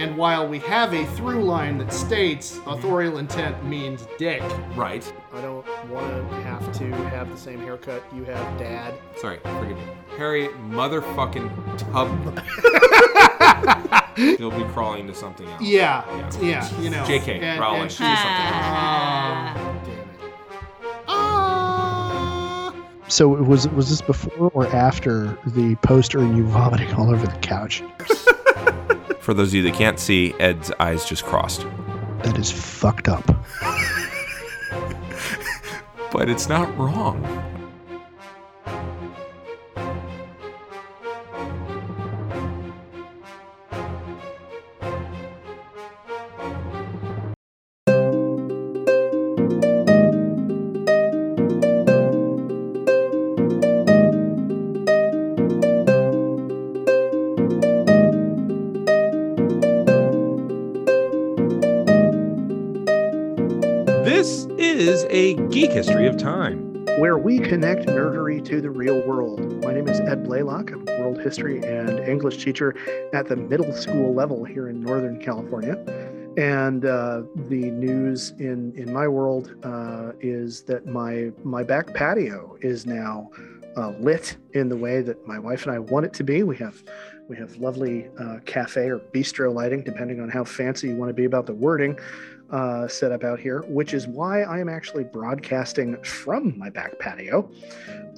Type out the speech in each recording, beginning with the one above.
And while we have a through line that states authorial intent means dick, Right. I don't want to have to have the same haircut you have, Dad. Sorry, forgive me. Harry motherfucking Tubman. He'll be crawling to something else. Yeah, Yeah. yeah, you know. JK, and, Rowling. and she's Ah. Damn it. Ah. So was was this before or after the poster and you vomiting all over the couch? For those of you that can't see, Ed's eyes just crossed. That is fucked up. But it's not wrong. Teacher at the middle school level here in Northern California. And uh, the news in in my world uh, is that my my back patio is now uh, lit in the way that my wife and I want it to be. We have we have lovely uh, cafe or bistro lighting, depending on how fancy you want to be about the wording uh, set up out here, which is why I am actually broadcasting from my back patio.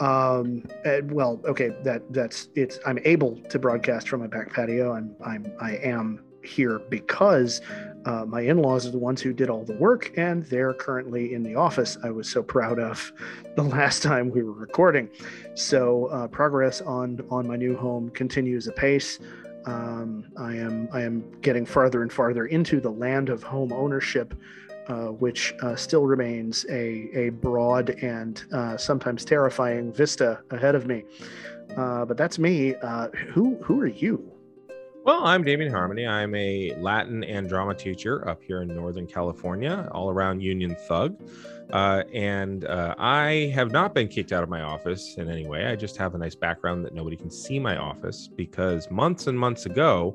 Um, and, well, okay, that that's it's. I'm able to broadcast from my back patio. I'm I'm I am here because uh, my in-laws are the ones who did all the work, and they're currently in the office. I was so proud of the last time we were recording. So uh, progress on on my new home continues apace. Um, I am I am getting farther and farther into the land of home ownership, uh, which uh, still remains a a broad and uh, sometimes terrifying vista ahead of me. Uh, but that's me. Uh, who who are you? Well, I'm Damien Harmony. I'm a Latin and drama teacher up here in Northern California, all around Union Thug. Uh, and uh, I have not been kicked out of my office in any way. I just have a nice background that nobody can see my office because months and months ago,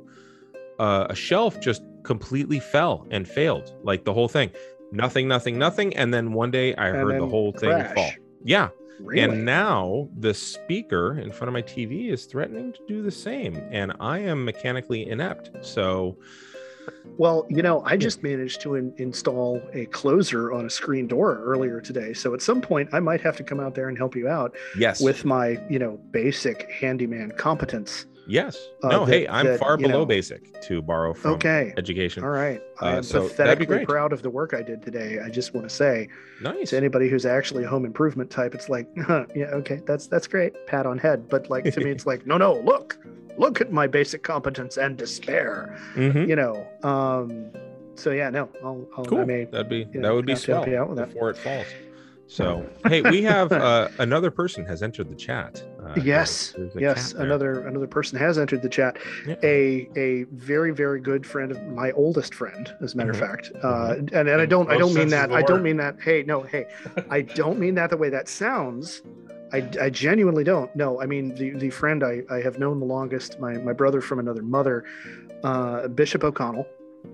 uh, a shelf just completely fell and failed. Like the whole thing. Nothing, nothing, nothing. And then one day I And heard the whole thing fall. Yeah. Really? And now the speaker in front of my TV is threatening to do the same. And I am mechanically inept. So, Well, you know, I just managed to in- install a closer on a screen door earlier today. So at some point, I might have to come out there and help you out yes. with my, you know, basic handyman competence. yes. uh, no, that- hey, I'm that, far below know- basic to borrow from Okay. education. All right. I Uh, am so pathetically proud of the work I did today. I just want to say Nice. to anybody who's actually a home improvement type, it's like, huh, yeah, okay, that's that's great, pat on head. But like to me, it's like, no, no, look, look at my basic competence and despair. Mhm. You know. Um. So yeah, no, I'll, I'll I Cool. may That'd be that know, would be swell you out with that. before it falls. So, hey, we have uh, another person has entered the chat. Uh, yes yes another another person has entered the chat Yeah. a a very very good friend of my oldest friend as a matter Mhm. of fact uh and, and i don't i don't mean that i don't mean that hey no hey i don't mean that the way that sounds I, I genuinely don't no i mean the the friend i i have known the longest my my brother from another mother uh bishop o'connell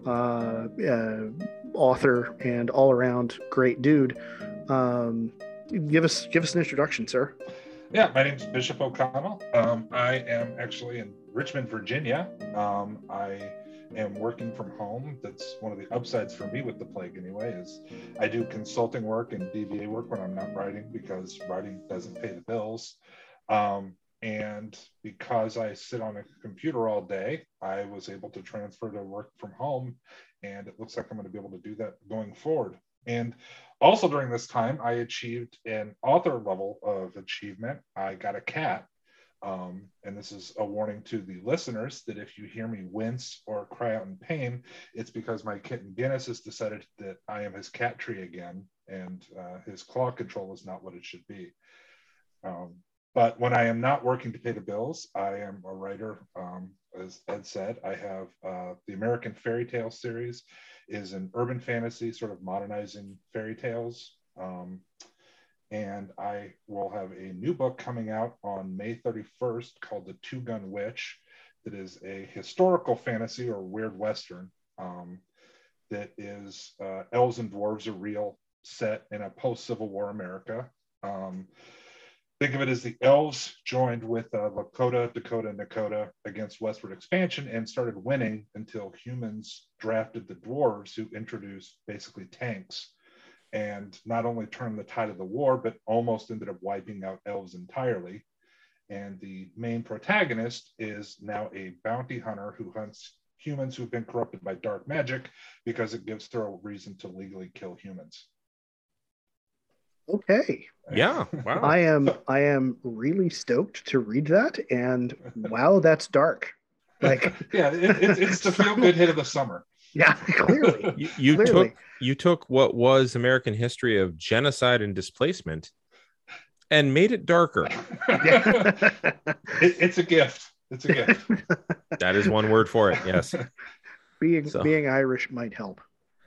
uh, uh author and all around great dude um give us give us an introduction sir Yeah, my name's Bishop O'Connell. Um, I am actually in Richmond, Virginia. Um, I am working from home. That's one of the upsides for me with the plague, anyway. Is I do consulting work and DBA work when I'm not writing because writing doesn't pay the bills. Um, and because I sit on a computer all day, I was able to transfer to work from home, and it looks like I'm going to be able to do that going forward. And also during this time, I achieved an author level of achievement. I got a cat. Um, and this is a warning to the listeners that if you hear me wince or cry out in pain, it's because my kitten Guinness has decided that I am his cat tree again, and uh, his claw control is not what it should be. Um, but when I am not working to pay the bills, I am a writer. Um, as Ed said, I have uh, the American Fairy Tale series is an urban fantasy, sort of modernizing fairy tales. Um, and I will have a new book coming out on May 31st called The Two Gun Witch. that is a historical fantasy or weird western um, that is uh, elves and dwarves are real, set in a post Civil War America. Um, think of it as the elves joined with uh, Lakota, Dakota, and Nakota against westward expansion and started winning until humans drafted the dwarves who introduced basically tanks and not only turned the tide of the war, but almost ended up wiping out elves entirely. And the main protagonist is now a bounty hunter who hunts humans who've been corrupted by dark magic because it gives her a reason to legally kill humans. Okay. Yeah. Wow. I am I am really stoked to read that and wow that's dark. Like yeah, it, it, it's the feel good hit of the summer. Yeah, clearly. you, you Clearly. took you took what was American history of genocide and displacement and made it darker. it, it's a gift. It's a gift. That is one word for it. Yes. being So- being Irish might help.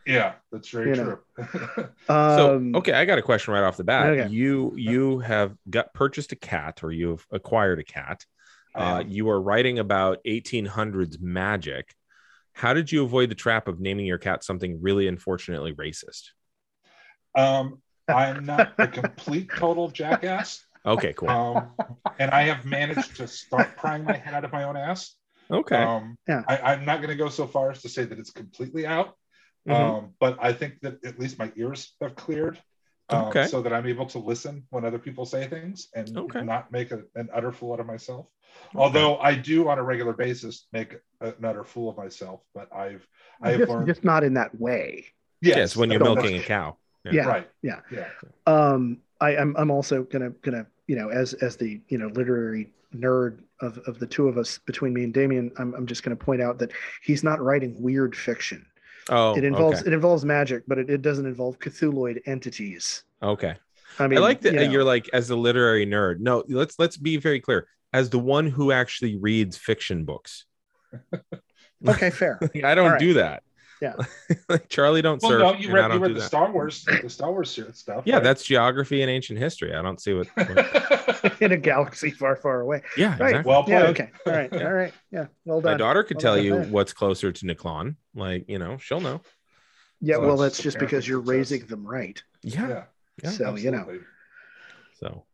Yeah, that's very You true. know. So Um, okay, I got a question right off the bat. Okay. You you have got purchased a cat or you've acquired a cat. Uh, you are writing about 1800s magic. How did you avoid the trap of naming your cat something really unfortunately racist? um, I'm not a complete total jackass. Okay, cool. Um, and I have managed to start prying my head out of my own ass. Okay. Um, Yeah. I, I'm not going to go so far as to say that it's completely out, Mhm. um, but I think that at least my ears have cleared. Um, Okay. So that I'm able to listen when other people say things and Okay. not make a, an utter fool out of myself. Although I do on a regular basis make an utter fool of myself, but I've I've just, learned just not in that way. yes, when you're no, milking a cow. Yeah. Yeah. Right. Yeah. Yeah. Um, I, I'm I'm also gonna gonna you know as as the you know literary nerd of, of the two of us between me and Damien, I'm I'm just gonna point out that he's not writing weird fiction. Oh, it involves okay. it involves magic, but it, it doesn't involve Cthulhuid entities. Oh, okay. I mean, I like that you know, you're like as a literary nerd. No, let's let's be very clear. As the one who actually reads fiction books, okay, fair. I don't All right. do that. Yeah. like Charlie don't Well, serve. no, you and read you don't read do the that. Star Wars the Star Wars stuff. Yeah, right? that's geography and ancient history. I don't see what. what- in a galaxy far, far away. yeah, Right. exactly. well Yeah. Okay. All right. All right. Yeah. Well done. My daughter could Well tell done you there. what's closer to Niklon. Like you know, she'll know. Yeah. Well, Well, that's that's just because you're parent raising them right. Yeah. Yeah, Yeah, so you know. So,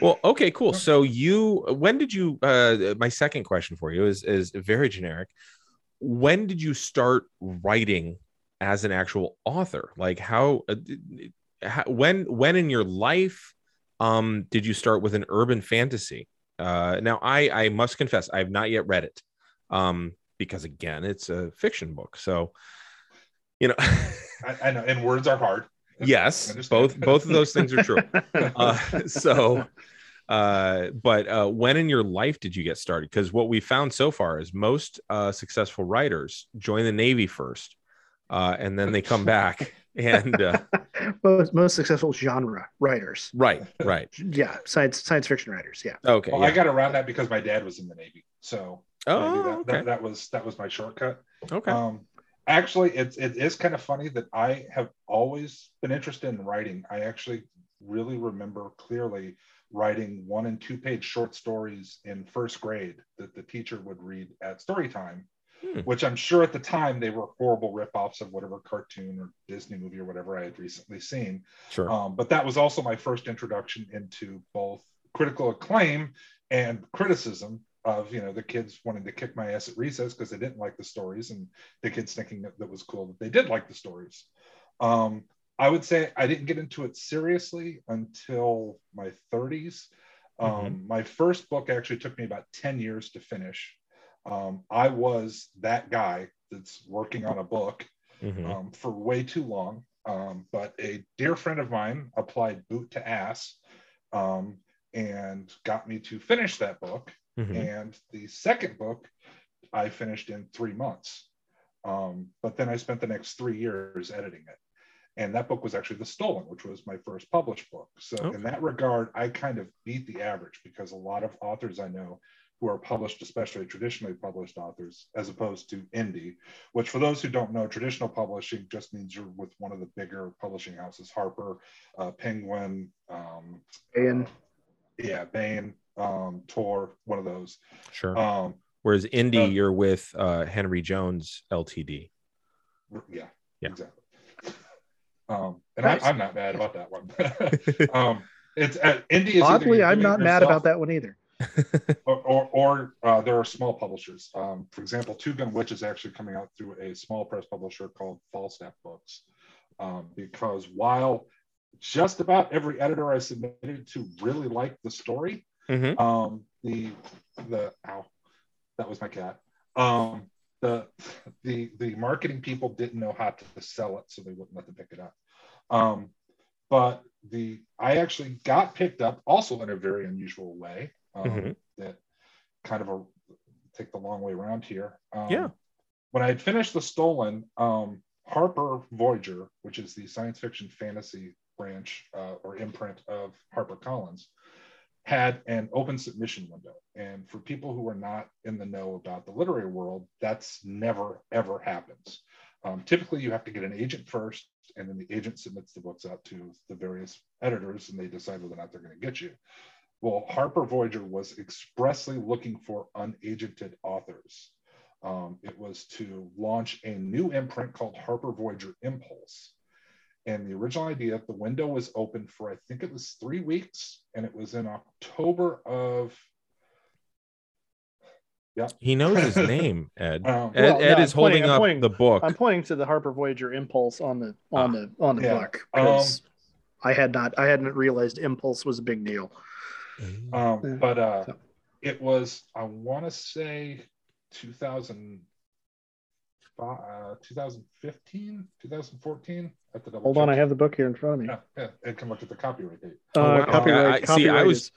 well, okay, cool. So you, when did you? Uh, my second question for you is is very generic. When did you start writing as an actual author? Like how, uh, how when when in your life um did you start with an urban fantasy? Uh, now I I must confess I have not yet read it, um because again it's a fiction book. So, you know, I, I know, and words are hard. Yes, both both of those things are true. uh, so uh but uh when in your life did you get started because what we found so far is most uh successful writers join the navy first uh and then they come back and uh most most successful genre writers. right right Yeah. Science science fiction writers. Yeah. okay Well, yeah. I got around that because my dad was in the Navy, so oh that, okay that, that was that was my shortcut. okay Um, actually, it's it is kind of funny that I have always been interested in writing. I actually really remember clearly writing one and two page short stories in first grade that the teacher would read at story time. Hmm. Which I'm sure at the time they were horrible ripoffs of whatever cartoon or Disney movie or whatever I had recently seen. sure Um, but that was also my first introduction into both critical acclaim and criticism of you know the kids wanting to kick my ass at recess because they didn't like the stories and the kids thinking that, that was cool that they did like the stories. Um, I would say I didn't get into it seriously until my 30s. Um, My first book actually took me about 10 years to finish. Um, I was that guy that's working on a book Mhm. um, for way too long. Um, but a dear friend of mine applied boot to ass um, and got me to finish that book. Mhm. And the second book I finished in three months. Um, but then I spent the next three years editing it. And that book was actually The Stolen, which was my first published book. So, Okay. in that regard, I kind of beat the average because a lot of authors I know who are published, especially traditionally published authors, as opposed to indie, which for those who don't know, traditional publishing just means you're with one of the bigger publishing houses, Harper, uh, Penguin, um, And uh, yeah, Baen, um, Tor, one of those. sure Um, Whereas indie, Uh, you're with uh, Henry Jones Ltd. Yeah, Yeah. exactly. Um, and Nice. I, I'm not mad about that one. um, it's uh, indie is either Oddly, I'm not mad about that one either. or or, or uh, there are small publishers. Um, for example, Two Gun Witch is actually coming out through a small press publisher called Falstaff Books. Um, because while just about every editor I submitted to really liked the story, Mhm. um, the the ow, that was my cat. Um, the the the marketing people didn't know how to sell it, so they wouldn't let them pick it up. Um, but the I actually got picked up also in a very unusual way. Um, Mhm. That kind of a take the long way around here. Um, Yeah. When I had finished the Stolen, um, Harper Voyager, which is the science fiction fantasy branch uh, or imprint of Harper Collins, had an open submission window. And for people who are not in the know about the literary world, that's never, ever happens. Um, typically, you have to get an agent first, and then the agent submits the books out to the various editors, and they decide whether or not they're going to get you. Well, Harper Voyager was expressly looking for unagented authors. Um, it was to launch a new imprint called Harper Voyager Impulse. And the original idea, the window was open for I think it was three weeks, and it was in October of. Yeah, he knows his name, Ed. Um, Ed, Well, no, Ed I'm is holding pointing- up pointing- the book. I'm pointing to the Harper Voyager Impulse on the on Ah. the on the Yeah. book because I had not I hadn't realized Impulse was a big deal. Um, but uh, So- it was, I want to say 2000, uh, 2015, 2014 at the double. Hold on, I have the book here in front of me. Yeah, yeah, it can look at the copyright date. Oh, Uh, wow. copyright. I- I- see, I was- is-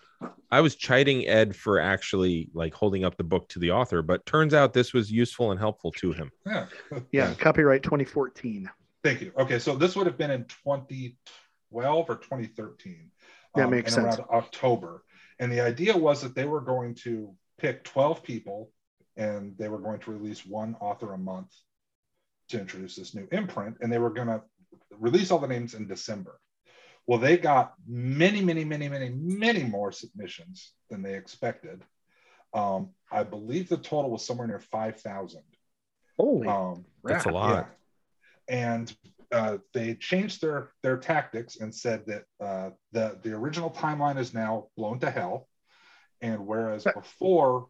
I was chiding Ed for actually like holding up the book to the author, but turns out this was useful and helpful to him. Yeah. yeah, copyright 2014. Thank you. Okay, so this would have been in 2012 or 2013. That makes sense. Around October. And the idea was that they were going to pick 12 people and they were going to release one author a month to introduce this new imprint. And they were going to release all the names in December. Well, they got many, many, many, many, many more submissions than they expected. Um, I believe the total was somewhere near 5,000. Holy Um, That's a crap. lot. and uh, they changed their their tactics and said that uh, the the original timeline is now blown to hell, and whereas before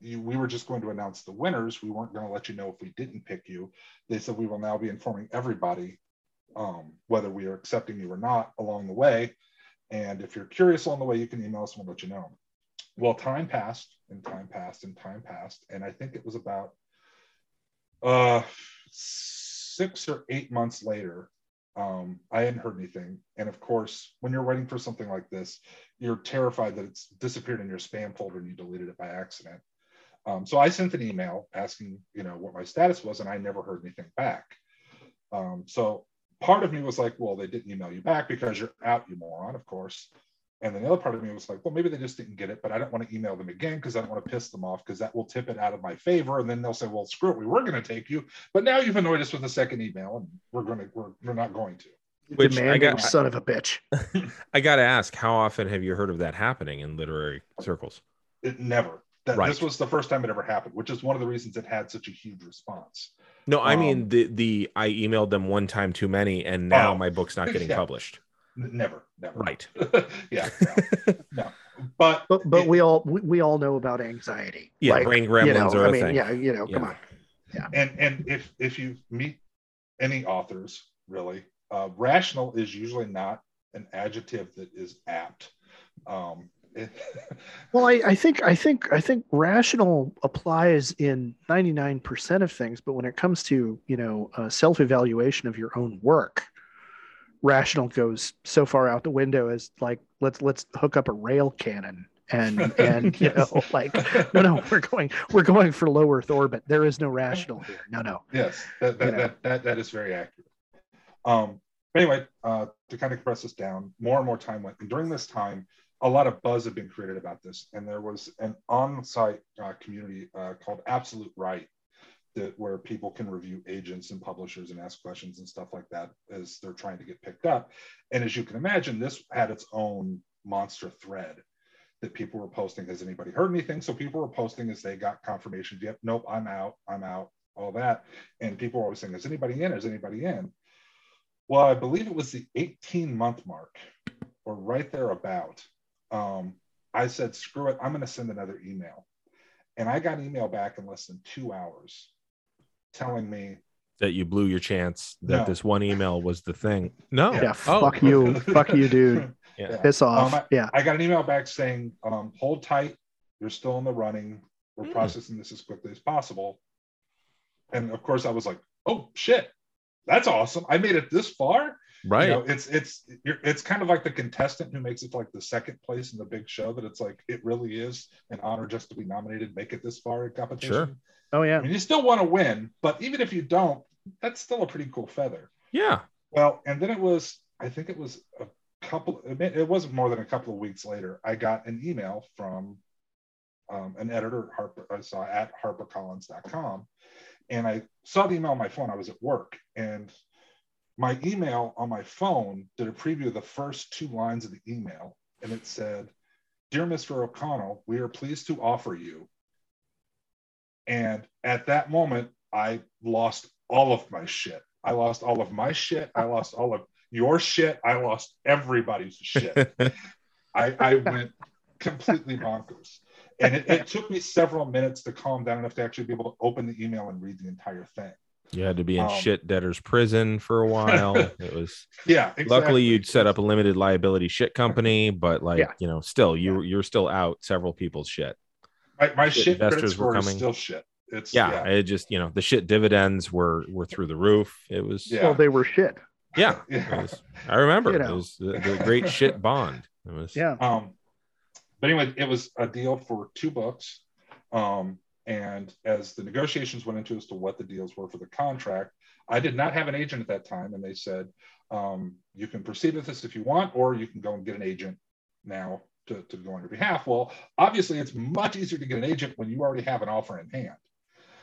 you, we were just going to announce the winners, we weren't going to let you know if we didn't pick you. They said we will now be informing everybody um, whether we are accepting you or not along the way. And if you're curious along the way, you can email us and we'll let you know. Well, time passed and time passed and time passed, and I think it was about uh six or eight months later um, i hadn't heard anything and of course when you're writing for something like this you're terrified that it's disappeared in your spam folder and you deleted it by accident um, so i sent an email asking you know what my status was and i never heard anything back um, so part of me was like well they didn't email you back because you're out you moron of course and then the other part of me was like, well, maybe they just didn't get it, but I don't want to email them again because I don't want to piss them off because that will tip it out of my favor. And then they'll say, well, screw it, we were going to take you, but now you've annoyed us with a second email, and we're going to we're, we're not going to. Which I got- son of a bitch. I got to ask, how often have you heard of that happening in literary circles? It never. That Right. this was the first time it ever happened, which is one of the reasons it had such a huge response. No, I Um, mean the the I emailed them one time too many, and now Oh. my book's not getting Yeah. published. Never, never. Right. yeah. No, no. But But but it- we all we, we all know about anxiety. Yeah, Like, brain you gremlins know, are I a mean, thing. yeah, you know, come on Yeah. and and if if you meet any authors really uh, rational is usually not an adjective that is apt um it, Well, I, I think I think I think rational applies in 99% of things, but when it comes to you know uh, self-evaluation of your own work, rational goes so far out the window as like let's let's hook up a rail cannon and and you know like no no we're going we're going for low Earth orbit. There is no rational here. No no. yes that that, You know. that that that is very accurate um anyway uh to kind of compress this down more and more time went and during this time a lot of buzz had been created about this and there was an on-site uh, community uh, called Absolute Write that where people can review agents and publishers and ask questions and stuff like that as they're trying to get picked up. And as you can imagine, this had its own monster thread that people were posting, has anybody heard anything? So people were posting as they got confirmation, yep, nope, I'm out, I'm out, all that. And people were always saying, is anybody in? Is anybody in? Well, I believe it was the 18 month mark or right there about. Um, I said, screw it, I'm going to send another email. And I got an email back in less than two hours telling me that you blew your chance that No. this one email was the thing. No. Yeah, Oh. fuck you, fuck you, dude. Yeah. Piss off. Um, I- yeah, I got an email back saying, um, hold tight, you're still in the running. We're Hmm. processing this as quickly as possible. And of course, I was like, oh shit, that's awesome. I made it this far. Right. You know, it's it's you're, it's kind of like the contestant who makes it to like the second place in the big show. That it's like it really is an honor just to be nominated, make it this far in competition. Sure. oh I yeah, mean, you still want to win, but even if you don't, that's still a pretty cool feather. yeah. Well, and then it was, I think it was a couple, it it wasn't more than a couple of weeks later, I got an email from um, an editor Harper, I saw at harpercollins.com. And I saw the email on my phone. I was at work and my email on my phone did a preview of the first two lines of the email. And it said, Dear Mr. O'Connell, we are pleased to offer you. And at that moment, I lost all of my shit. I lost all of my shit. I lost all of your shit. I lost everybody's shit. I, I went completely bonkers. And it, it took me several minutes to calm down enough to actually be able to open the email and read the entire thing. You had to be in Um, shit debtor's prison for a while. it was Yeah. Exactly. luckily you'd set up a limited liability shit company, but like Yeah. you know, still you you're still out several people's shit. My, my shit shit investors were coming. still shit. It's Yeah, it just you know the shit dividends were were through the roof. It was Yeah. well they were shit. yeah. Yeah. was- I remember You it was the, the great shit bond. It was Yeah, Um, but anyway, it was a deal for two books. Um, and as the negotiations went into as to what the deals were for the contract, I did not have an agent at that time. And they said, um, you can proceed with this if you want, or you can go and get an agent now to, to go on your behalf. Well, obviously, it's much easier to get an agent when you already have an offer in hand.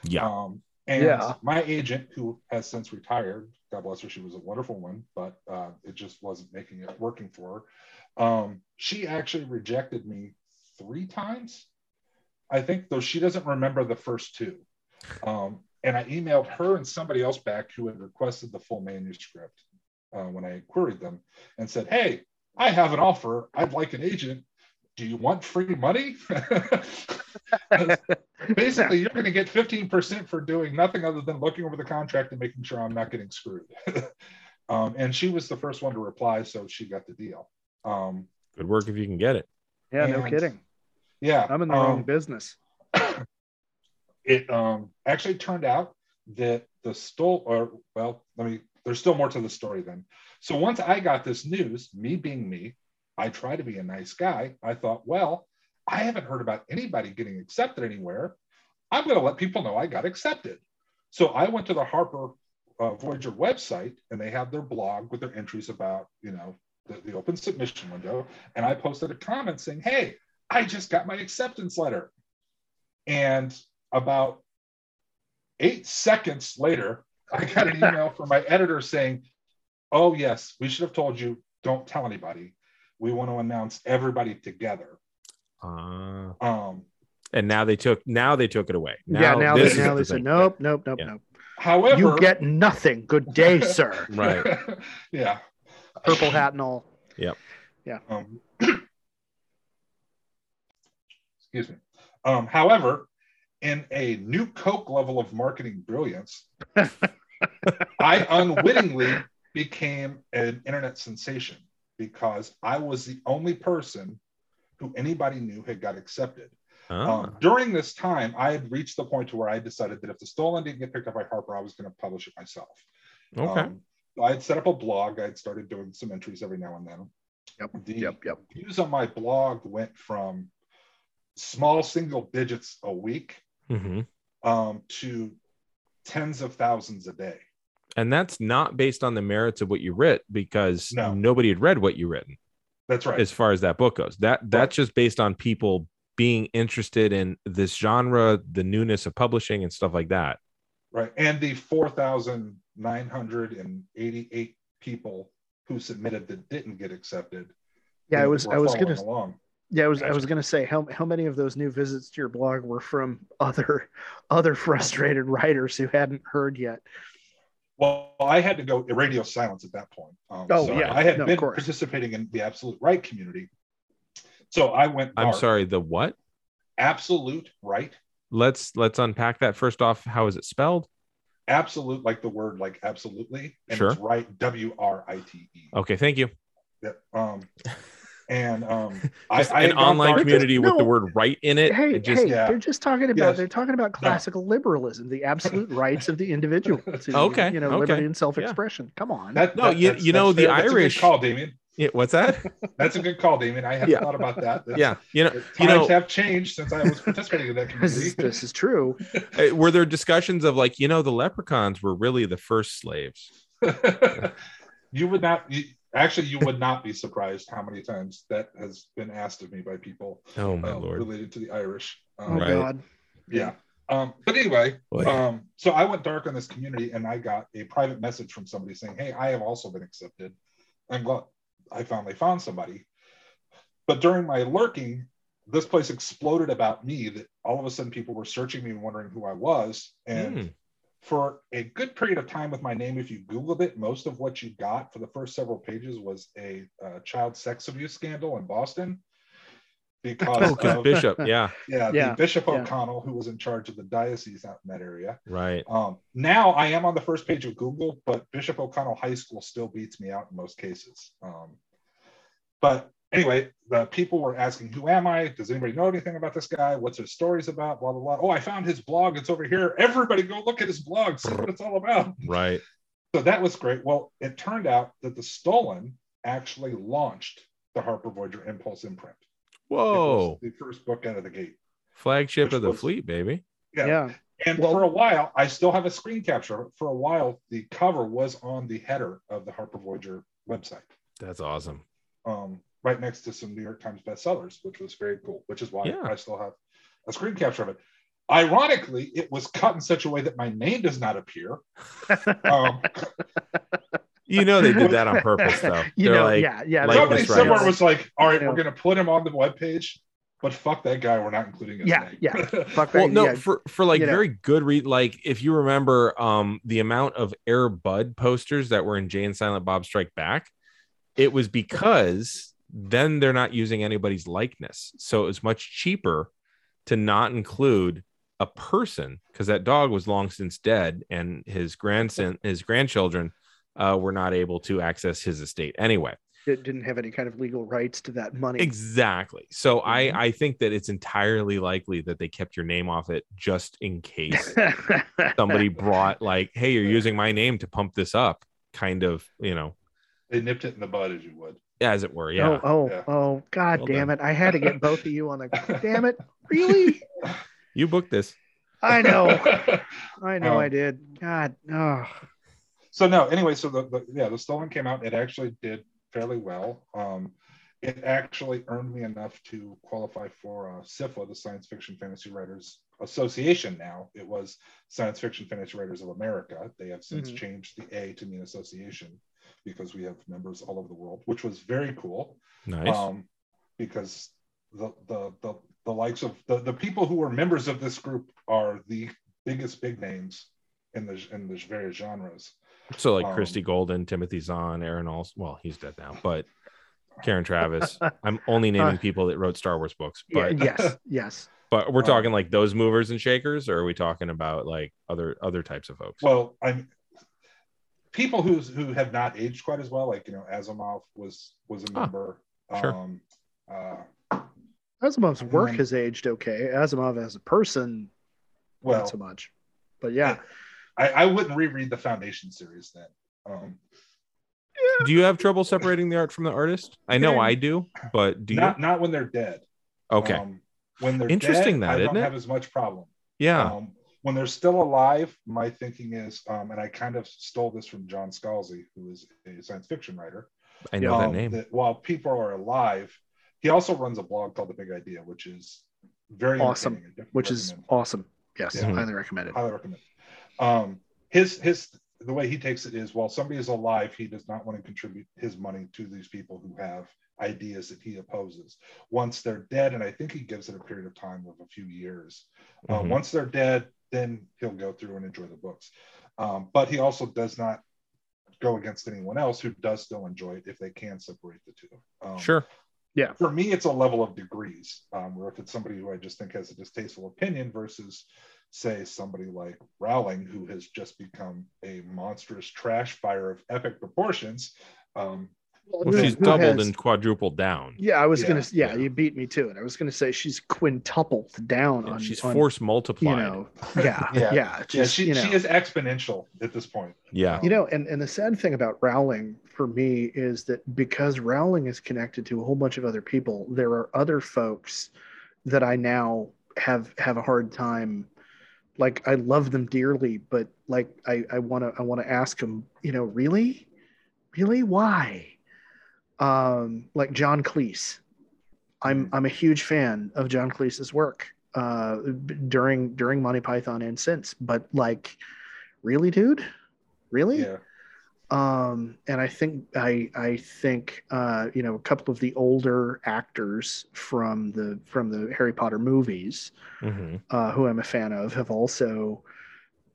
yeah. Um, and Yeah. my agent, who has since retired, God bless her, she was a wonderful one, but uh, it just wasn't making it working for her. Um, she actually rejected me three times, I think, though she doesn't remember the first two. Um, and I emailed her and somebody else back who had requested the full manuscript uh, when I queried them and said, Hey, I have an offer. I'd like an agent. Do you want free money? Basically, you're going to get 15% for doing nothing other than looking over the contract and making sure I'm not getting screwed. um, and she was the first one to reply, so she got the deal. Um, Good work if you can get it. yeah, no kidding. Yeah, I'm in the um, wrong business. it um, actually turned out that the stole or well let me there's still more to the story then. So once i got this news me being me i try to be a nice guy i thought well i haven't heard about anybody getting accepted anywhere. I'm going to let people know i got accepted. So i went to the harper uh, voyager website and they have their blog with their entries about you know the, the open submission window and i posted a comment saying hey i just got my acceptance letter and about eight seconds later, I got an email from my editor saying, Oh, yes, we should have told you, don't tell anybody. We want to announce everybody together. Uh, Um, and now they took now they took it away. yeah, now this they, is now the they said nope, nope, nope, Yeah. nope. however, You get nothing. Good day, sir. Right. yeah. Purple hat and all. Yep. Yeah. Um, excuse me. Um, however, in a new Coke level of marketing brilliance, I unwittingly became an internet sensation because I was the only person who anybody knew had got accepted. Ah, Um, during this time, I had reached the point to where I decided that if the stolen didn't get picked up by Harper, I was going to publish it myself. okay. Um, I had set up a blog. I had started doing some entries every now and then. Yep, The yep, yep. views on my blog went from small single digits a week hmm um, to tens of thousands a day. And that's not based on the merits of what you writ because No. nobody had read what you written That's right. as far as that book goes. That that's just based on people being interested in this genre, the newness of publishing and stuff like that. right. And the 4,988 people who submitted that didn't get accepted. Yeah, I was were I was following gonna along. Yeah, I was I was gonna say how how many of those new visits to your blog were from other other frustrated writers who hadn't heard yet. Well, I had to go radio silence at that point. Um, Oh, so yeah. I had No, been participating in the Absolute Write community. So I went. I'm dark. sorry. The what? Absolute Write. Let's let's unpack that first off. How is it spelled? Absolute, like the word, like absolutely, and Sure. it's right. W R I T E. Okay, thank you. Yeah. Um, and um, I, Just I an online dark- community with the word "right" in it. hey, it just hey, yeah. they're just talking about Yes. they're talking about classical liberalism, the absolute rights of the individual to Okay, you know okay, liberty and self-expression. Come on. That, No, that- you- that's- you know, the fair. That's Irish- call, Damien. Yeah, what's that? That's a good call, Damien. I hadn't Yeah. thought about that. That's- yeah, you know, Times you know, have changed since I was participating in that this, is, community. this is true. uh, were there discussions of like, you know, the leprechauns were really the first slaves? you would not you, actually you would not be surprised how many times that has been asked of me by people Oh my uh, lord! related to the Irish. Oh Um, Right. God. Yeah. Um, but anyway, Boy. um, so I went dark on this community and I got a private message from somebody saying, Hey, I have also been accepted. I'm glad I finally found somebody. But during my lurking, this place exploded about me that all of a sudden people were searching me and wondering who I was. And Hmm. For a good period of time with my name, if you Googled it, most of what you got for the first several pages was a uh, child sex abuse scandal in Boston. Because Oh, of, Bishop, yeah, yeah, Yeah, the Bishop yeah. O'Connell, who was in charge of the diocese out in that area. right. Um, now I am on the first page of Google, but Bishop O'Connell High School still beats me out in most cases. Um, but anyway, the people were asking, "Who am I? Does anybody know anything about this guy? What's his stories about?" Blah blah blah. Oh, I found his blog. It's over here. Everybody, go look at his blog. See what it's all about. Right. So that was great. Well, it turned out that the Stolen actually launched the Harper Voyager Impulse imprint. Whoa! the first book out of the gate. Flagship of the was- fleet, baby. Yeah. yeah. And Well- for a while, I still have a screen capture. For a while, the cover was on the header of the Harper Voyager website, That's awesome. um, right next to some New York Times bestsellers, which was very cool. Which is why Yeah. I still have a screen capture of it. Ironically, it was cut in such a way that my name does not appear. Um, You know they did that on purpose, though. you They're know, like, yeah, yeah. like somebody this somewhere rights. was like, "All right, Yeah. we're going to put him on the webpage, but fuck that guy. We're not including his Yeah, name." yeah. Fuck that. well no yeah. for for like you know. very good read like if you remember um the amount of air bud posters that were in jay and silent bob strike back it was because then they're not using anybody's likeness so it was much cheaper to not include a person because that dog was long since dead and his grandson his grandchildren uh, were not able to access his estate anyway It didn't have any kind of legal rights to that money. Exactly. So Mhm. I I think that it's entirely likely that they kept your name off it just in case somebody brought like, hey, you're using my name to pump this up, kind of, you know, They nipped it in the bud, as you would. As it were. Yeah. Oh, oh, Yeah. oh, God Well damn done. it. I had to get both of you on the damn it. Really? You booked this. I know. I know Um, I did. God. Oh. so no anyway so the, the yeah the stolen came out it actually did fairly well um it actually earned me enough to qualify for uh, SFWA, the Science Fiction Fantasy Writers Association. Now it was Science Fiction Fantasy Writers of America. They have since Mhm. changed the A to mean association because we have members all over the world, which was very cool. Nice. Um, because the, the the the likes of the, the people who are members of this group are the biggest big names in the in the various genres. so like um, Christie Golden, Timothy Zahn, Aaron Allston. Well, he's dead now, but Karen Traviss. I'm only naming people that wrote Star Wars books, Yeah, but yes. Yes. but we're Um, talking like those movers and shakers, or are we talking about like other other types of folks? Well, I'm people who's who have not aged quite as well, like you know, Asimov was was a Ah, member. sure. Um, uh, Asimov's work Um, has aged okay. Asimov as a person, well, not so much. But yeah. I, I wouldn't reread the Foundation series then. Um, do you have trouble separating the art from the artist? I know I do, but do you? not not when they're dead. okay. Um, when they're Interesting dead, that, I isn't don't it? have as much problem. yeah. Um, when they're still alive, my thinking is, um, and I kind of stole this from John Scalzi, who is a science fiction writer. I know that um, name. That while people are alive, he also runs a blog called The Big Idea, which is very Awesome. entertaining. I definitely Which is awesome. Yes. Yeah. Highly recommended. highly recommend. Um, his his the way he takes it is while somebody is alive, he does not want to contribute his money to these people who have ideas that he opposes. Once they're dead, and I think he gives it a period of time of a few years. Uh, Mhm. once they're dead, then he'll go through and enjoy the books. Um, but he also does not go against anyone else who does still enjoy it if they can separate the two. Um, Sure. Yeah. For me, it's a level of degrees. Um, where if it's somebody who I just think has a distasteful opinion versus, say, somebody like Rowling, who has just become a monstrous trash fire of epic proportions. Um, Well, Who- she's doubled has- and quadrupled down. Yeah, I was Yeah, gonna. Yeah, yeah. you beat me to it. I was gonna say she's quintupled down Yeah, on. she's on, force You know, yeah, Yeah. yeah, yeah, just, she, you know. she is exponential at this point. yeah. You know, and, and the sad thing about Rowling for me is that because Rowling is connected to a whole bunch of other people, there are other folks that I now have have a hard time. Like I love them dearly, but like I I want to I want to ask them, you know, really, really why? Um, like John Cleese. I'm I'm a huge fan of John Cleese's work uh, during during Monty Python and since, but like, really, dude, really? Yeah. um and i think i i think uh you know a couple of the older actors from the from the harry potter movies hmm uh who i'm a fan of have also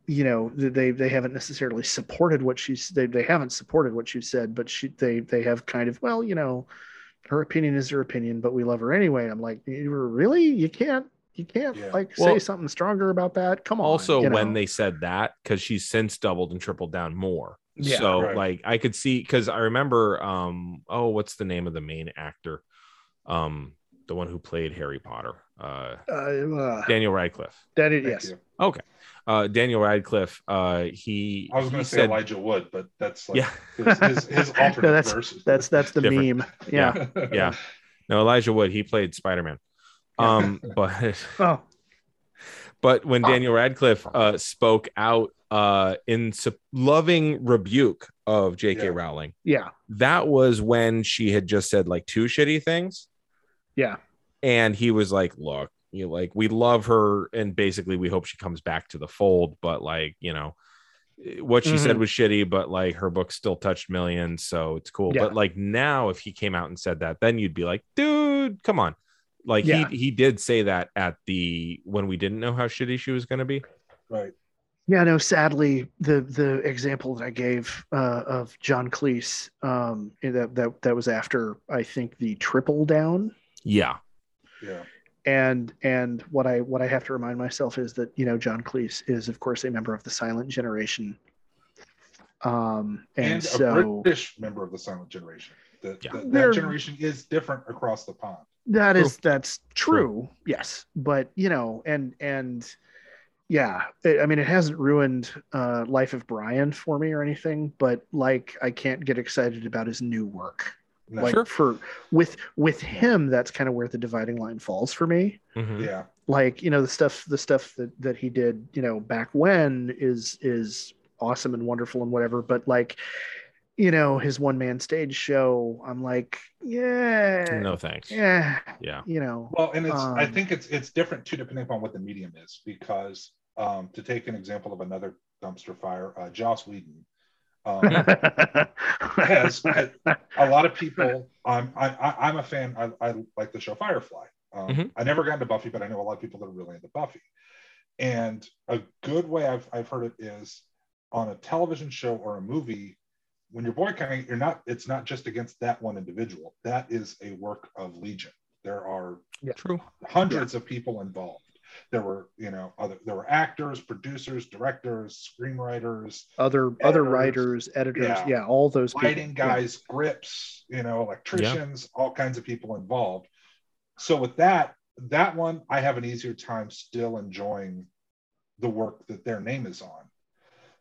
you know they they haven't necessarily supported what she's they, they haven't supported what she said but she they they have kind of well you know her opinion is her opinion but we love her anyway i'm like you really you can't you can't Yeah. like Well- say something stronger about that come on Also, you when they said that, because she's since doubled and tripled down more. Yeah. so Right. like I could see because I remember um oh what's the name of the main actor? Um the one who played Harry Potter. Uh uh, uh, Daniel Radcliffe. that is, yes you. Uh Daniel Radcliffe, uh he I was going he to say said- Elijah Wood, but that's like Yeah. his, his, his alternate No, that's- verse. that's that's the Different. meme yeah yeah. No, Elijah Wood, he played Spider-Man. Um, but oh but when Daniel Radcliffe uh, spoke out uh, in su- loving rebuke of J.K. Yeah. Rowling, yeah that was when she had just said like two shitty things, yeah and he was like, "Look, you know, like we love her, and basically we hope she comes back to the fold, but like you know." What she said Mhm. was shitty, but like her book still touched millions, so it's cool. Yeah. But like now, if he came out and said that, then you'd be like, dude, come on. Like Yeah. he he did say that at the when we didn't know how shitty she was going to be. right. Yeah, no. Sadly, the the example that I gave uh, of John Cleese, um, that that that was after I think the triple down, Yeah. Yeah. and and what I what I have to remind myself is that you know John Cleese is of course a member of the Silent Generation, um, and, And, so a British member of the Silent Generation. The, Yeah. the- that generation is different across the pond. that True. is that's true, yes, but you know, and and yeah, I I mean, it hasn't ruined uh, Life of Brian for me or anything, but like I can't get excited about his new work. No. like Sure. for with with him that's kind of where the dividing line falls for me Mhm. Yeah. like you know the stuff the stuff that that he did you know back when is is awesome and wonderful and whatever but like you know his one man stage show i'm like yeah No thanks. yeah Yeah. you know Well, and it's I Um, think it's it's different too depending upon what the medium is because um, to take an example of another dumpster fire, uh, Joss Whedon. Um, has a lot of people. Um, I, I, I'm a fan. I, I like the show Firefly. Um, Mhm. I never got into Buffy, but I know a lot of people that are really into Buffy. And a good way I've, I've heard it is on a television show or a movie, when you're boycotting, you're not. It's not just against that one individual. That is a work of legion. There are True. hundreds of people involved. There were, you know, other there were actors, producers, directors, screenwriters, other other writers editors Yeah. yeah, all those people. lighting Yeah. guys, grips, you know, electricians, all kinds of people involved. So with that, that one, I have an easier time still enjoying the work that their name is on.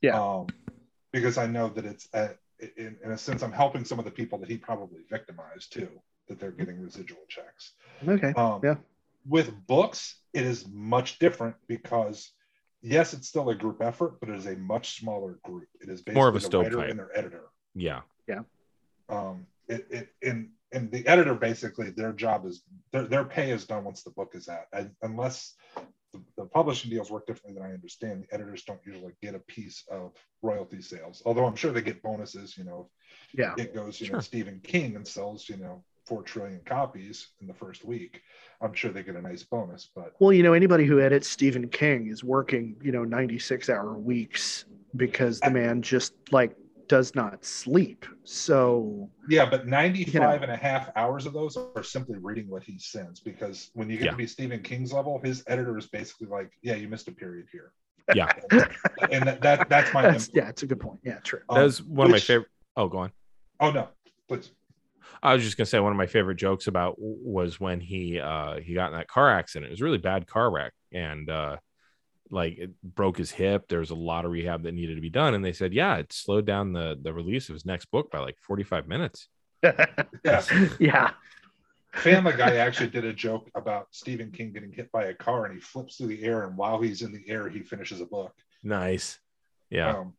Yeah. Um, because I know that it's uh in, in a sense, I'm helping some of the people that he probably victimized too, that they're getting residual checks. okay Um, Yeah. With books, it is much different because yes, it's still a group effort, but it is a much smaller group. It is basically More of a the writer stovepipe. and their editor. Yeah. Yeah. Um, it, it and and the editor basically their job is their, their pay is done once the book is out, and, unless the, the publishing deals work differently than I understand. The editors don't usually get a piece of royalty sales, although I'm sure they get bonuses. You know, yeah it goes, you know, Stephen King and sells, you know, four trillion copies in the first week, I'm sure they get a nice bonus. But Well, you know, anybody who edits Stephen King is working, you know, 96 hour weeks because the man just like does not sleep. So, yeah, but 95 You know. and a half hours of those are simply reading what he sends because when you get Yeah. to be Stephen King's level, his editor is basically like, yeah, you missed a period here. Yeah. And, and that, that that's my that's, yeah, it's a good point. Yeah, true. Um, That was one of my favorite. Oh, go on. Oh no, please. I was just gonna say one of my favorite jokes about was when he uh he got in that car accident. It was a really bad car wreck, and uh like it broke his hip. There was a lot of rehab that needed to be done, and they said, yeah, it slowed down the the release of his next book by like forty five minutes. Yeah. yeah. Family Guy actually did a joke about Stephen King getting hit by a car and he flips through the air, and while he's in the air, he finishes a book. Nice. Yeah. Um,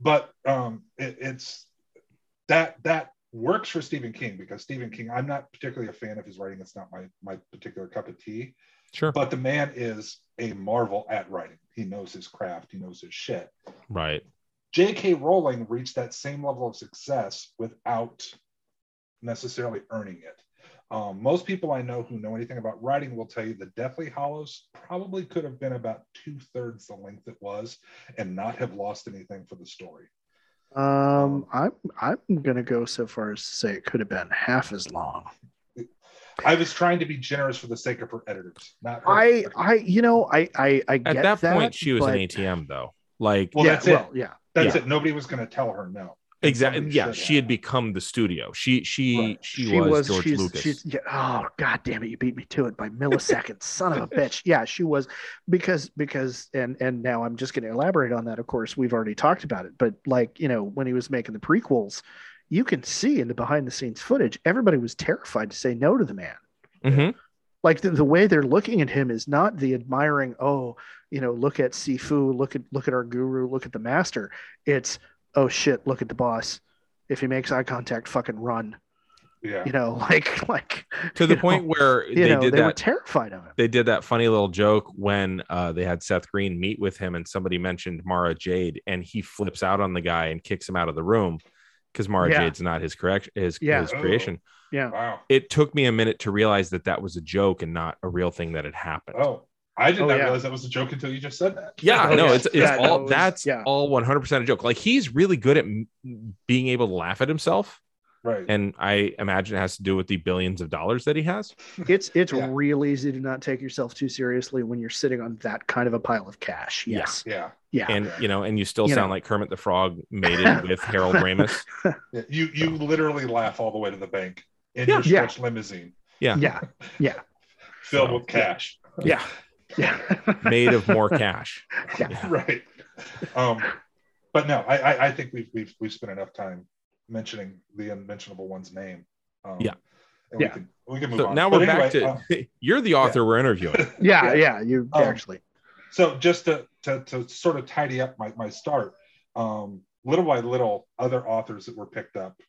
but um, it, it's that that works for Stephen King because Stephen King, I'm not particularly a fan of his writing. It's not my my particular cup of tea. Sure. But the man is a marvel at writing. He knows his craft. He knows his shit. Right. J.K. Rowling reached that same level of success without necessarily earning it. Um, most people I know who know anything about writing will tell you the Deathly Hallows probably could have been about two thirds the length it was and not have lost anything for the story. Um, I'm I'm gonna go so far as to say it could have been half as long. I was trying to be generous for the sake of her editors, not her. I I you know I I, I At get that, point, she was but- an ATM though. Like Well, yeah, that's it. well, yeah. That's yeah. it. Nobody was going to tell her no. Exactly. Yeah, she had become the studio. She she Right. she, was, George she's, Lucas. She's, yeah, oh god damn it, you beat me to it by milliseconds, son of a bitch. Yeah, she was because because and and now I'm just going to elaborate on that. Of course, we've already talked about it, but like you know when he was making the prequels, you can see in the behind the scenes footage, everybody was terrified to say no to the man. Mhm. Like the, the way they're looking at him is not the admiring, oh, you know, look at Sifu, look at look at our guru, look at the master. It's oh shit, look at the boss. If he makes eye contact, fucking run. Yeah. You know, like like To the point know, where you they know, did they were terrified of him. they did that funny little joke when uh, they had Seth Green meet with him and somebody mentioned Mara Jade and he flips out on the guy and kicks him out of the room because Mara Yeah. Jade's not his correct his, Yeah. his Oh. creation. Yeah. Wow. It took me a minute to realize that that was a joke and not a real thing that had happened. Oh, I did Oh, not yeah. realize that was a joke until you just said that. Yeah, Oh, no, yeah. it's it's Yeah, no, all it was- that's yeah. all 100% a joke. Like he's really good at m- being able to laugh at himself Right. and I imagine it has to do with the billions of dollars that he has. It's it's Yeah. real easy to not take yourself too seriously when you're sitting on that kind of a pile of cash. Yeah. Yes. yeah. Yeah. And you know, and you still You sound know. like Kermit the Frog mated with Harold Ramis. Yeah. You you literally laugh all the way to the bank in Yeah. your Yeah. stretch limousine Yeah. yeah. Yeah. filled So, with cash. Yeah. Yeah. made of more cash. Yeah. Yeah. right. Um, but no, I, I I think we've we've we've spent enough time mentioning the unmentionable one's name. Um, Yeah. And Yeah. we can we can move So on. now But we're anyway, back to uh, you're the author we're interviewing. Yeah. Yeah. Yeah. You Um, actually. so just to, to to sort of tidy up my, my start um, little by little other authors that were picked up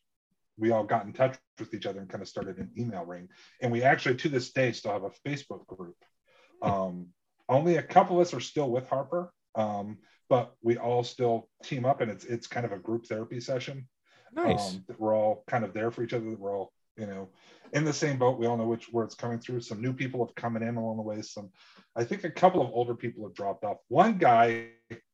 we all got in touch with each other and kind of started an email ring and we actually to this day still have a facebook group um, only a couple of us are still with harper um, but we all still team up and it's it's kind of a group therapy session Nice. um, we're all kind of there for each other. We're all, you know, in the same boat. We all know which where it's coming through. Some new people have come in along the way. Some, I think, a couple of older people have dropped off. One guy,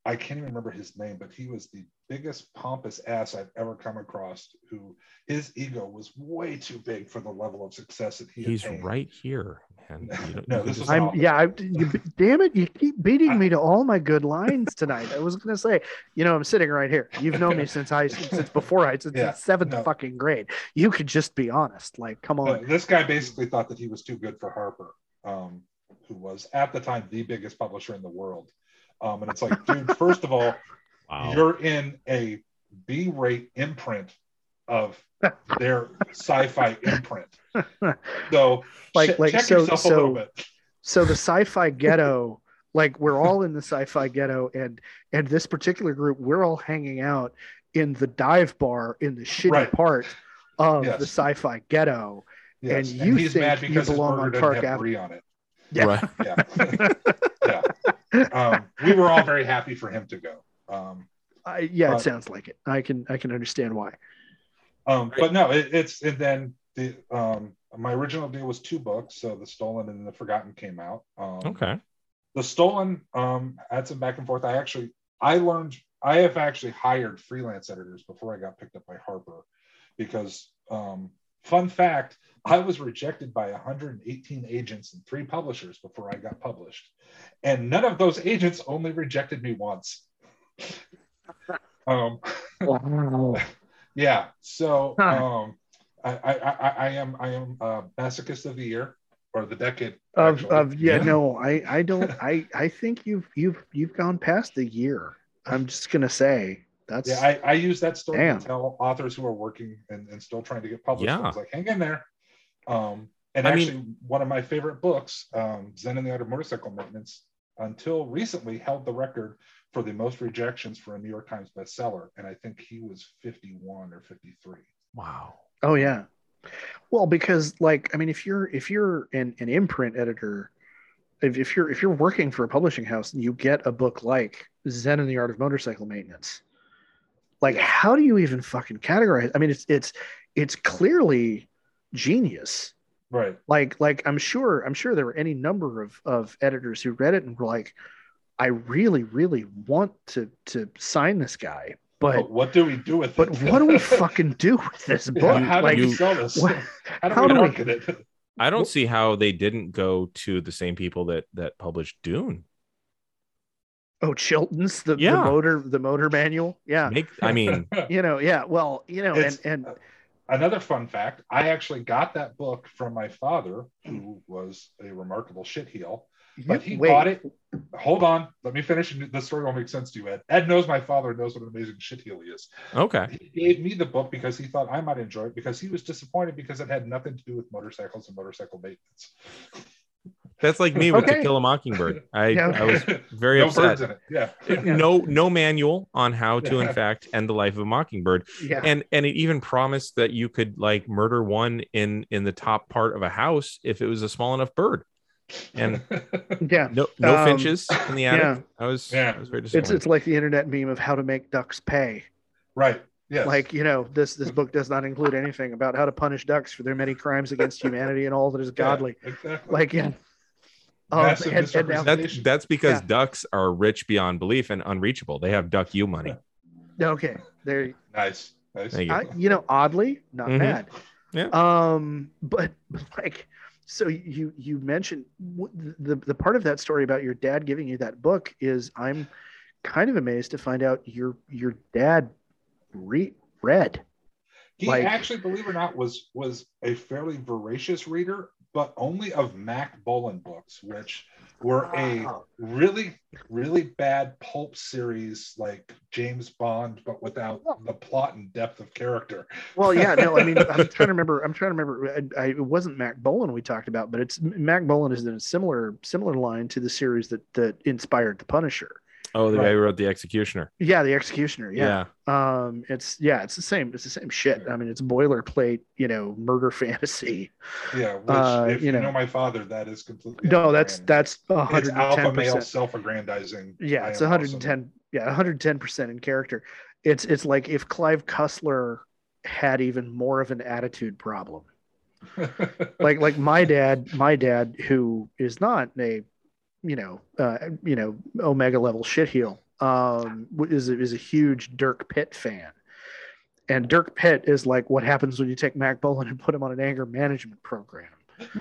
I can't even remember his name, but he was the biggest pompous ass I've ever come across. Who his ego was way too big for the level of success that he. He's attained. right here. And No, this is I'm yeah. I, you, damn it! You keep beating me to all my good lines tonight. I was gonna say, you know, I'm sitting right here. You've known me since I since before I since Yeah, seventh no. fucking grade. You could just be honest. Like, come No, on. this guy basically thought that he was too good for Harper, um, who was at the time the biggest publisher in the world. Um, and it's like, dude, first of all, wow. you're in a B-rate imprint of their sci-fi imprint. So, Like- che- like, check so- yourself so- a little bit. so the sci-fi ghetto like we're all in the sci-fi ghetto and and this particular group we're all hanging out in the dive bar in the shitty Right. part of Yes. the sci-fi ghetto Yes. and you he's think mad you because his belong on doesn't Park have Avenue. on it. Yeah. Right. Yeah. yeah. Um, we were all very happy for him to go. Um, I, yeah But- it sounds like it i can i can understand why Um, but no, it, it's and then the um my original deal was two books, so the Stolen and the Forgotten came out. Um, Okay. The Stolen um had some back and forth. I actually I learned I have actually hired freelance editors before I got picked up by Harper because um fun fact I was rejected by 118 agents and three publishers before I got published. And none of those agents only rejected me once. um Wow. yeah. So Huh. um, I, I, I, I am I am uh, masochist of the year or the decade Of, actually. of yeah, Yeah. no, I I don't I I think you've you've you've gone past the year. I'm just gonna say that's yeah. I, I use that story Damn. to tell authors who are working and, and still trying to get published. Yeah. I like, hang in there. Um, and I mean- actually, one of my favorite books, um, Zen and the Art of Motorcycle Maintenance, until recently held the record for the most rejections for a New York Times bestseller, and I think he was 51 or 53. Wow. Oh yeah. Well, because like I mean, if you're if you're an, an imprint editor, if, if you're if you're working for a publishing house and you get a book like Zen and the Art of Motorcycle Maintenance, like how do you even fucking categorize? I mean, it's it's it's clearly genius. Right. Like like I'm sure I'm sure there were any number of of editors who read it and were like, I really really want to to sign this guy, but But what do we do with but it? what do we fucking do with this Yeah, book? how do like we you- sell this? what- how do how we do we- market it? I don't see how they didn't go to the same people that that published Dune. Oh, Chilton's the, the motor the motor manual. Yeah. Make I mean, You know, yeah. Well, you know, It's- and and Another fun fact: I actually got that book from my father, who was a remarkable shitheel. But he you- wait, bought it. Hold on, let me finish. and The story will make sense to you, Ed. Ed knows my father knows what an amazing shitheel he is. okay. He gave me the book because he thought I might enjoy it because he was disappointed because it had nothing to do with motorcycles and motorcycle maintenance. That's like me with Okay. To Kill a Mockingbird. I, Yeah. I was very no upset. birds in it. Yeah. No, no manual on how to, in fact, end the life of a mockingbird, Yeah. and and it even promised that you could like murder one in in the top part of a house if it was a small enough bird. And yeah. no, no Um, finches in the attic. yeah. I was, Yeah. I was very It's disappointed. it's like the internet meme of how to make ducks pay. right. Yes. Like, you know, this this book does not include anything about how to punish ducks for their many crimes against humanity and all that is Yeah, godly. exactly. Like, yeah. Um, and- and now- that's that's because Yeah. ducks are rich beyond belief and unreachable. They have duck you money. okay. There nice. Nice. You. I, you know, oddly, not Mhm. bad. Yeah. Um, but, but like, so you you mentioned w- the the part of that story about your dad giving you that book is I'm kind of amazed to find out your your dad re- read. He Like- actually, believe it or not, was was a fairly voracious reader, but only of Mack Bolan books, which were a really, really bad pulp series like James Bond, but without the plot and depth of character. Well, yeah, no, I mean, I'm trying to remember. I'm trying to remember. I, I, it wasn't Mack Bolan we talked about, but it's Mack Bolan is in a similar similar line to the series that that inspired the Punisher. Oh, the guy who wrote the Executioner. Yeah, the Executioner. Yeah. Yeah. Um, it's yeah, it's the same. It's the same shit. I mean, it's boilerplate, you know, murder fantasy. Yeah, which Uh, if you you know. know, my father, that is completely No, that's that's it's 110 alpha male percent. self-aggrandizing. Yeah, it's am 110. Yeah, 110 percent in character. It's it's like if Clive Cussler had even more of an attitude problem. like like my dad my dad who is not a you know uh you know omega level shitheel um is a, is a huge dirk pitt fan and dirk pitt is like what happens when you take mack bolan and put him on an anger management program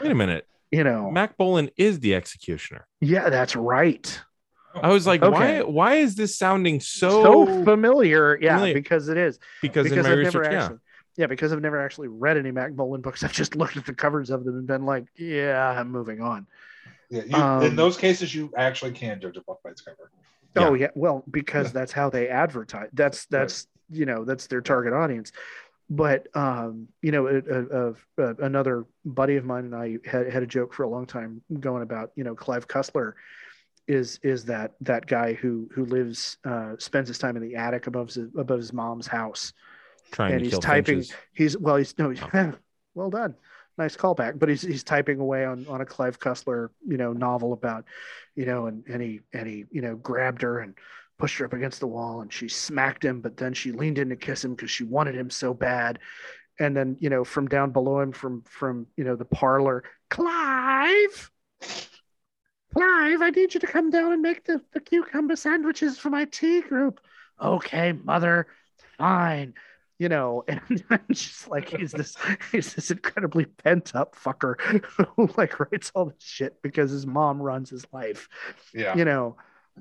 Wait a minute. you know Mack Bolan is the Executioner. yeah that's right I was like, Okay. why? Why is this sounding so, so? familiar yeah familiar. because it is because, in my i've research, never yeah. actually yeah because i've never actually read any mack bolan books i've just looked at the covers of them and been like yeah i'm moving on yeah, you, Um, in those cases, you actually can judge a book by its cover. Oh yeah, well because that's how they advertise. That's that's you know that's their target audience. But um, you know, a, a, a, another buddy of mine and I had, had a joke for a long time going about you know Clive Cussler is is that that guy who who lives uh, spends his time in the attic above his above his mom's house. trying and to he's kill typing- finches. He's well, he's no, he's, Oh. well done, nice callback. But he's he's typing away on on a Clive Cussler you know novel about you know and and he and he you know grabbed her and pushed her up against the wall and she smacked him, but then she leaned in to kiss him because she wanted him so bad. and then you know from down below him from from you know the parlor clive clive i need you to come down and make the, the cucumber sandwiches for my tea group okay mother fine you know and i'm just like he's this he's this incredibly pent up fucker who like writes all this shit because his mom runs his life Yeah. you know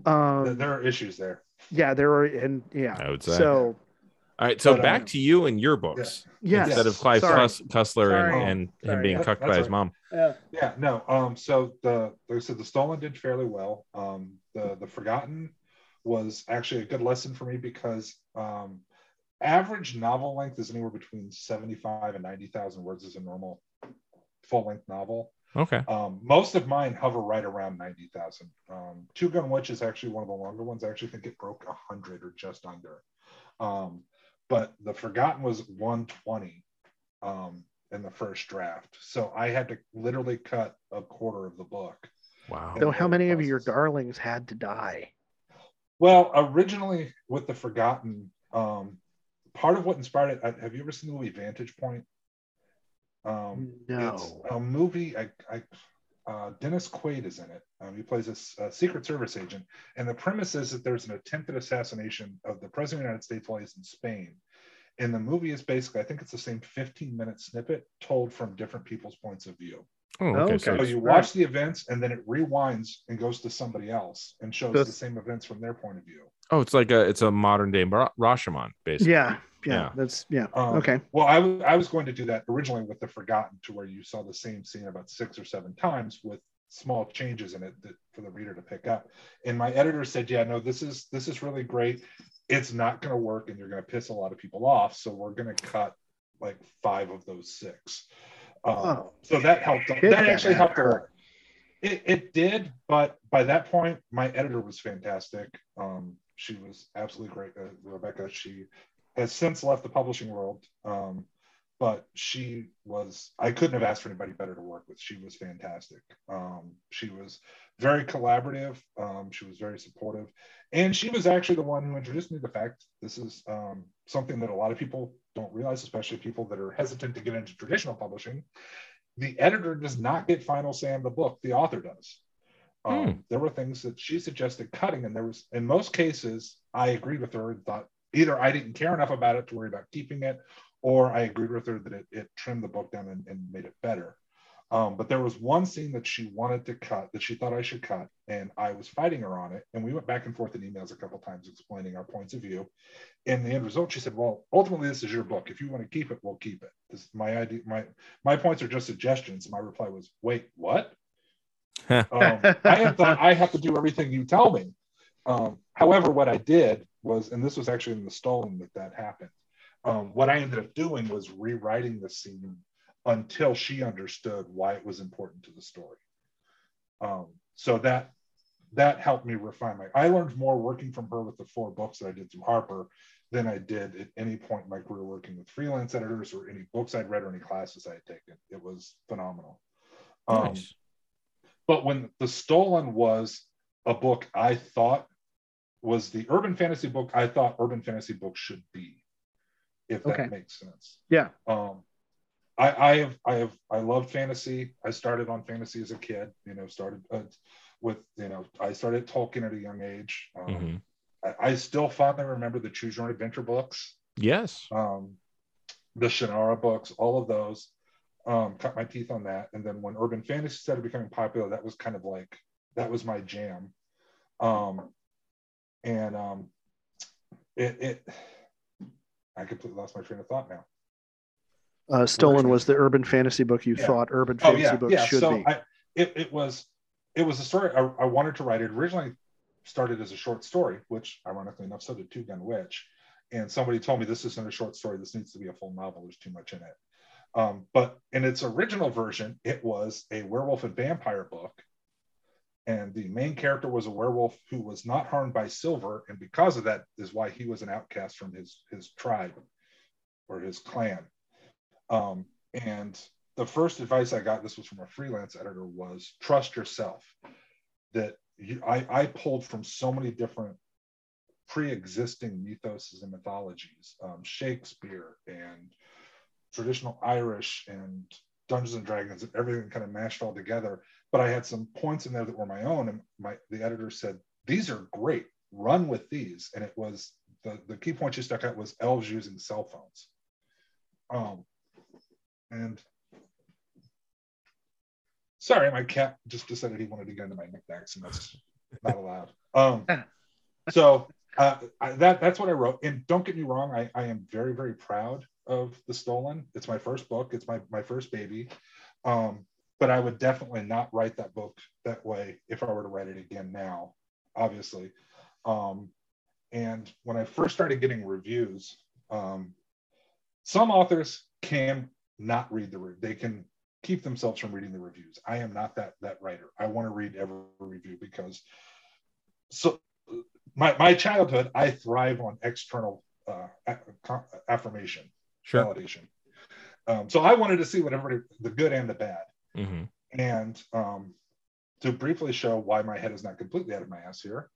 um there are issues there. yeah there are and yeah I would say. so All right, so But, back um, to you and your books yes instead of Clive sorry. Cuss- Cussler Sorry. and, and him being Yeah, cucked that's by his mom. Yeah. Yeah, no. Um, so the like I said, the stolen did fairly well. Um, the the forgotten was actually a good lesson for me because um, average novel length is anywhere between seventy five and ninety thousand words as a normal full length novel. Okay. Um, most of mine hover right around ninety thousand. Um, Two Gun Witch is actually one of the longer ones. I actually think it broke hundred or just under. Um, but the Forgotten was one twenty. Um, in the first draft. So I had to literally cut a quarter of the book. Wow. so how many of your darlings had to die Well, originally with the Forgotten, um, part of what inspired it, I- have you ever seen the movie Vantage Point? Um, It's a movie. I, I, uh, Dennis Quaid is in it. Um, he plays a Secret Service agent, and the premise is that there's an attempted assassination of the President of the United States while he's in Spain. And the movie is basically, I think it's the same 15 minute snippet told from different people's points of view. Oh, okay. Okay. So So you watch the events and then it rewinds and goes to somebody else and shows That's- the same events from their point of view. Oh, it's like a it's a modern day Rashomon, basically. yeah, yeah Yeah. that's yeah Um, okay Well, I was I was going to do that originally with the Forgotten, to where you saw the same scene about six or seven times with small changes in it that, for the reader to pick up. And my editor said, "Yeah, no, this is this is really great. It's not going to work, and you're going to piss a lot of people off. So we're going to cut like five of those six. Um, Oh, so that helped. shit, That that actually helped a lot. It, it did, but by that point, my editor was fantastic. Um, she was absolutely great, uh, Rebecca. She has since left the publishing world, um, but she was. I couldn't have asked for anybody better to work with. She was fantastic. Um, she was very collaborative. Um, she was very supportive, and she was actually the one who introduced me to the fact this is um, something that a lot of people don't realize, especially people that are hesitant to get into traditional publishing the editor does not get final say on the book the author does um, Hmm. there were things that she suggested cutting and there was in most cases i agreed with her and thought either i didn't care enough about it to worry about keeping it or i agreed with her that it, it trimmed the book down and, and made it better. Um, but there was one scene that she wanted to cut that she thought i should cut and i was fighting her on it and we went back and forth in emails a couple times explaining our points of view. In the end result she said well ultimately this is your book. If you want to keep it we'll keep it. This my idea my my points are just suggestions. My reply was wait what um, i had thought i have to do everything you tell me. Um, however what i did was and this was actually in the stolen that that happened um, what i ended up doing was rewriting the scene until she understood why it was important to the story. Um, so that that helped me refine my i learned more working from her with the four books that i did through harper than i did at any point in my career working with freelance editors or any books i'd read or any classes i had taken. It was phenomenal. Um, Nice. But when the stolen was a book i thought was the urban fantasy book i thought urban fantasy books should be if that Okay. makes sense Yeah. um I, I have I have I love fantasy. I started on fantasy as a kid. You know, started uh, with you know I started Tolkien at a young age. Um, Mhm. I, I still fondly remember the Choose Your Own Adventure books, Yes. um, the Shannara books, all of those. Um, cut my teeth on that. And then when urban fantasy started becoming popular, that was kind of like that was my jam. Um, and um, it, it I completely lost my train of thought now. uh, stolen was the urban fantasy book you Yeah. thought urban Oh fantasy yeah, books yeah. should so be I, it, it was it was a story I, I wanted to write. It originally started as a short story, which ironically enough, so did Two Gun Witch. And somebody told me this isn't a short story. This needs to be a full novel. There's too much in it. Um, but in its original version, it was a werewolf and vampire book. And the main character was a werewolf who was not harmed by silver, and because of that is why he was an outcast from his his tribe or his clan. Um, and the first advice I got, this was from a freelance editor, was trust yourself. That you, I, I pulled from so many different pre-existing mythoses and mythologies, um, Shakespeare and traditional Irish and Dungeons and Dragons and everything kind of mashed all together. But I had some points in there that were my own, and my the editor said these are great. Run with these, and it was the the key point she stuck out was elves using cell phones. Um, and sorry, my cat just decided he wanted to get into my knickknacks, and that's not allowed. Um, so uh, I, that that's what I wrote. And don't get me wrong, I, I am very very proud of the Stolen. It's my first book. It's my my first baby. Um, but I would definitely not write that book that way if I were to write it again now, obviously. Um, and when I first started getting reviews, um, some authors can not read the they can keep themselves from reading the reviews. I am not that that writer. I want to read every review because so my my childhood I thrive on external uh, affirmation, Sure. validation. Um, so I wanted to see what everybody the good and the bad. hmm And um, to briefly show why my head is not completely out of my ass here,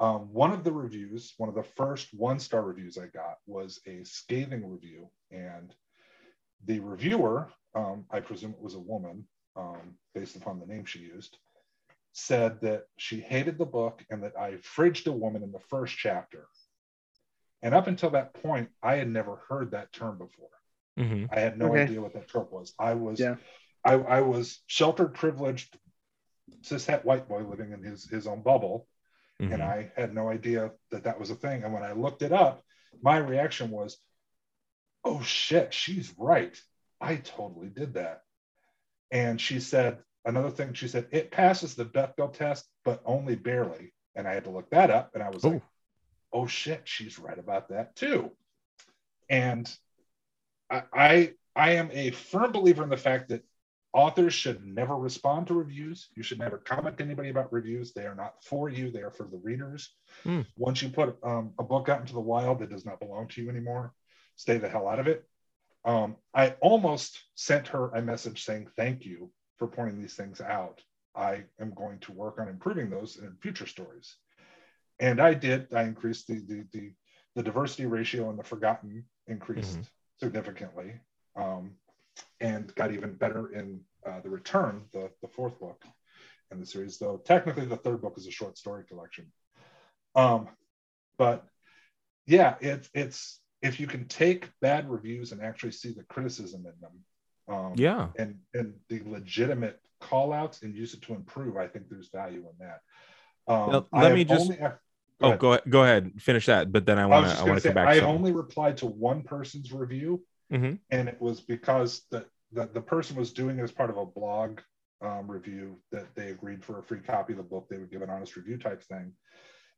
um, one of the reviews, one of the first one star reviews I got was a scathing review. And the reviewer, um, I presume it was a woman um, based upon the name she used, said that she hated the book and that I fridged a woman in the first chapter. And up until that point, I had never heard that term before. hmm I had no Okay. idea what that trope was. I was Yeah. I, I was sheltered, privileged, cishet white boy living in his his own bubble, Mm-hmm. and I had no idea that that was a thing. And when I looked it up, my reaction was, "Oh shit, she's right. I totally did that." And she said another thing. She said it passes the Bechdel test, but only barely. And I had to look that up, and I was like, "Oh shit, she's right about that too." And I, I I am a firm believer in the fact that authors should never respond to reviews. You should never comment to anybody about reviews. They are not for you. They are for the readers. Hmm. Once you put um, a book out into the wild that does not belong to you anymore, stay the hell out of it. Um, I almost sent her a message saying thank you for pointing these things out. I am going to work on improving those in future stories. And I did. I increased the the the, the diversity ratio and the forgotten increased Mhm. significantly, um, and got even better in uh, the return, the the fourth book in the series. Though technically the third book is a short story collection. Um, but yeah, it's it's if you can take bad reviews and actually see the criticism in them, um, Yeah. and and the legitimate call outs and use it to improve, I think there's value in that. Um, Now, let me just- only- go Oh, ahead. go go ahead. Finish that. But then I want to I want to come back. I something. only replied to one person's review, Mhm. and it was because the, the, the person was doing it as part of a blog um, review that they agreed for a free copy of the book. They would give an honest review type thing.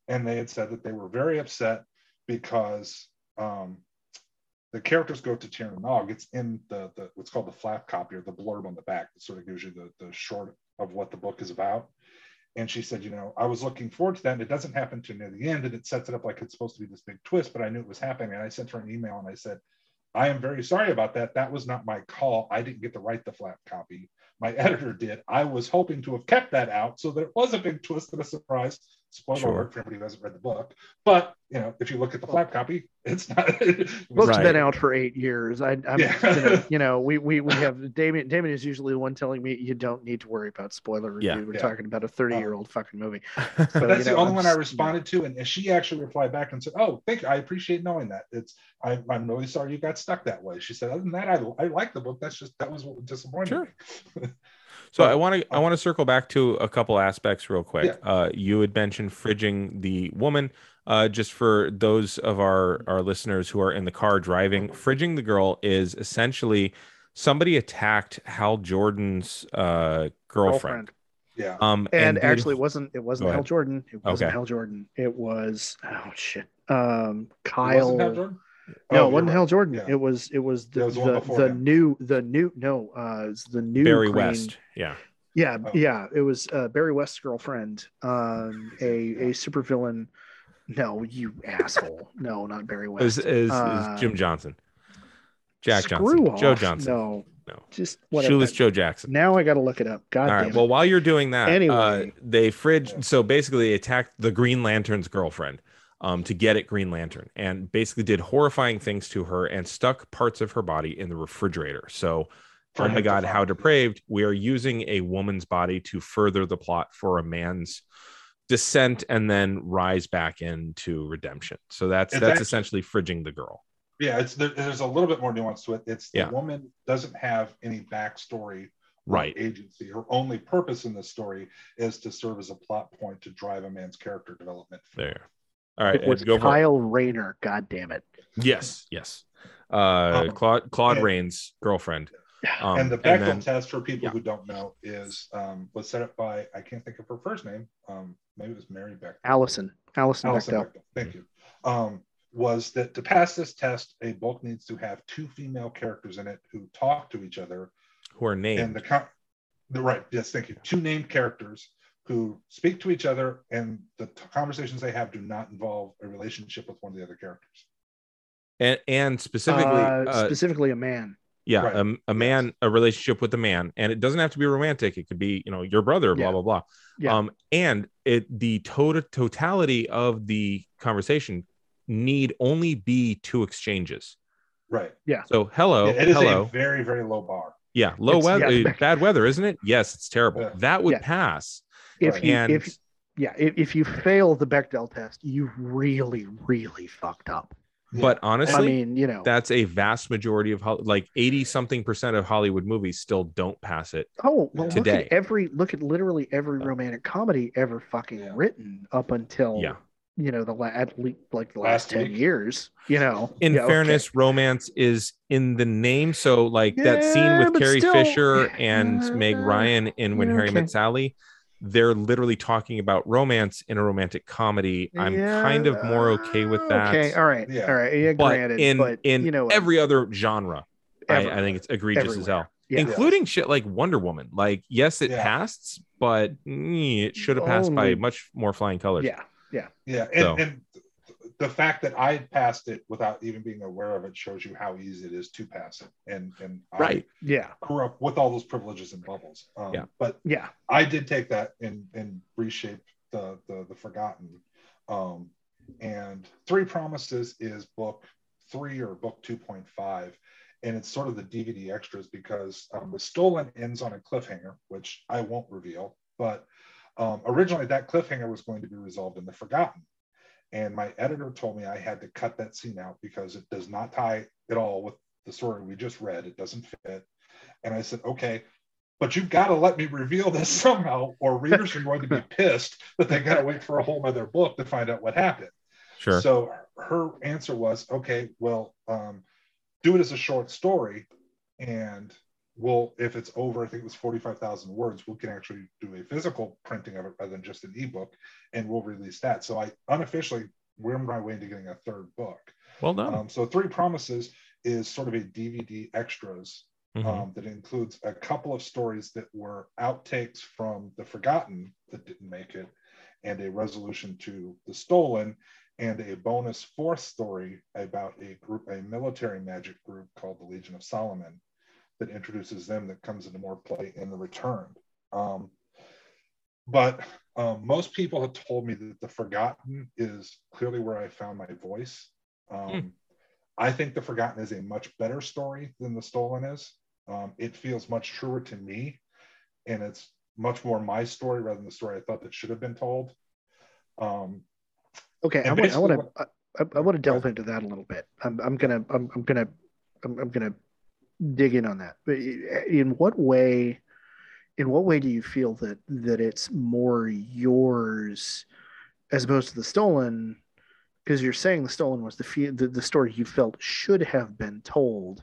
And they had said that they were very upset because um, the characters go to Tir Nog. It's in the, the what's called the flap copy or the blurb on the back that sort of gives you the, the short of what the book is about. And she said, you know, I was looking forward to that. And it doesn't happen to near the end, and it sets it up like it's supposed to be this big twist, but I knew it was happening. And I sent her an email and I said, I am very sorry about that. That was not my call. I didn't get to write the flap copy. My editor did. I was hoping to have kept that out so that it was a big twist and a surprise. Spoiler Sure. alert for anybody who hasn't read the book. But you know, if you look at the flap copy, it's not. Book's Right. been out for eight years. I, I'm, Yeah. gonna, you know, we, we, we have Damien. Damien is usually the one telling me you don't need to worry about spoiler review. Yeah. We're Yeah. talking about a 30 year old uh, fucking movie. But So, that's you the only I'm one I responded to, and she actually replied back and said, "Oh, thank you. I appreciate knowing that. It's I, I'm really sorry you got stuck that way." She said, "Other than that, I, I like the book. That's just that was what disappointed Sure. me." So But- I want to I want to circle back to a couple aspects real quick. Yeah. Uh, you had mentioned fridging the woman. Uh, just for those of our our listeners who are in the car driving, fridging the girl is essentially somebody attacked Hal Jordan's uh, girlfriend. Girlfriend. yeah, Um, And, did- actually, it wasn't it wasn't Hal ahead. Jordan. It wasn't Okay. Hal Jordan. It was oh shit. Um, It Kyle. Wasn't Hal Jordan? No, Oh, it wasn't right. Hal Jordan. Yeah. It was it was the was the the, the new the new no uh it's the new Barry Queen- West. Yeah. Yeah, Oh. yeah. It was uh, Barry West's girlfriend, um, a a supervillain. No, you asshole. No, not Barry West. Is, is, Uh, is Jim Johnson, Jack Johnson, off. Joe Johnson, No, No. just whatever. shoeless Joe Jackson. Now I got to look it up. God All damn right. it. Well, while you're doing that, uh, Anyway. they fridge. So basically, they attacked the Green Lantern's girlfriend. Um, to get at Green Lantern and basically did horrifying things to her and stuck parts of her body in the refrigerator. So, For oh my God, how depraved. We are using a woman's body to further the plot for a man's descent and then rise back into redemption. So that's It's that's actually- essentially fridging the girl. Yeah, it's there, there's a little bit more nuance to it. It's the Yeah. woman doesn't have any backstory, Right. Agency. Her only purpose in this story is to serve as a plot point to drive a man's character development. There. All right. it was Ed, go for it. Kyle Rayner. God damn it. Yes. Yes. Uh, Um, Claude Claude and- Rains' girlfriend. Um, and the Bechdel then- test for people yeah. who don't know is um, was set up by I can't think of her first name. Um, maybe it was Mary Bechdel. Allison. Allison, Alison Bechdel. Bechdel. Thank you. Um, was that to pass this test, a book needs to have two female characters in it who talk to each other, who are and named. the the right yes, thank you. Two named characters who speak to each other, and the t- conversations they have do not involve a relationship with one of the other characters. and, and specifically, Uh, uh, specifically a man. yeah, right. a, a man, a relationship with a man, and it doesn't have to be romantic. It could be, you know, your brother, blah Yeah. blah blah. Yeah. Um, and it the total totality of the conversation need only be two exchanges. Right. Yeah. So hello, it is hello, a very very low bar. yeah, low It's- weather, yeah. uh, bad weather, isn't it? Yes, it's terrible. Yeah. That would Yeah. pass. If Right. you and if yeah, if, if you fail the Bechdel test, you really, really fucked up. but honestly, I mean, you know, that's a vast majority of Hol- like 80 something percent of Hollywood movies still don't pass it. oh well, today. look at every look at literally every romantic comedy ever fucking Yeah. written up until Yeah. you know the la- at least like the last, Last 10 week. years you know In Yeah, okay. fairness, romance is in the name. So like that scene with Carrie still- Fisher and Meg Ryan in When yeah, Harry okay. Met Sally, they're literally talking about romance in a romantic comedy. I'm Yeah, kind of more okay with that. okay all right Yeah. all right yeah But granted in but in you know every other genre, I. I think it's egregious as hell. Yeah. Including shit like Wonder Woman. Like, yes, it Yeah. passed, but mm, it should have passed by much more flying colors. yeah yeah Yeah, and, So- and the fact that I passed it without even being aware of it shows you how easy it is to pass it. And and I Right. yeah grew up with all those privileges and bubbles. Um, Yeah. But yeah I did take that and and reshape the the, the forgotten. Um, and Three Promises is book three or book two point five, and it's sort of the DVD extras because um, the stolen ends on a cliffhanger, which I won't reveal. But um, originally, that cliffhanger was going to be resolved in the forgotten, and my editor told me I had to cut that scene out because it does not tie at all with the story we just read. It doesn't fit. And I said, okay, but you've got to let me reveal this somehow, or readers are going to be pissed that they got to wait for a whole other book to find out what happened. Sure. So her answer was, okay, well, um, do it as a short story, and we'll, if it's over, I think it was forty-five thousand words, we can actually do a physical printing of it rather than just an ebook, and we'll release that. So I unofficially we're on my way into getting a third book. well done. Um, so Three Promises is sort of a DVD extras Mhm. um, that includes a couple of stories that were outtakes from The Forgotten that didn't make it, and a resolution to The Stolen, and a bonus fourth story about a group, a military magic group called the Legion of Solomon, that introduces them that comes into more play in The Return. Um, but um, most people have told me that The Forgotten is clearly where I found my voice. Um, Hmm. I think The Forgotten is a much better story than The Stolen is. Um, it feels much truer to me, and it's much more my story rather than the story I thought that should have been told. Um, okay i And want i to I, I want to delve into that a little bit i'm, I'm gonna I'm, I'm gonna I'm, I'm gonna dig in on that. But in what way in what way do you feel that that it's more yours as opposed to the stolen? Because you're saying the stolen was the, the the story you felt should have been told.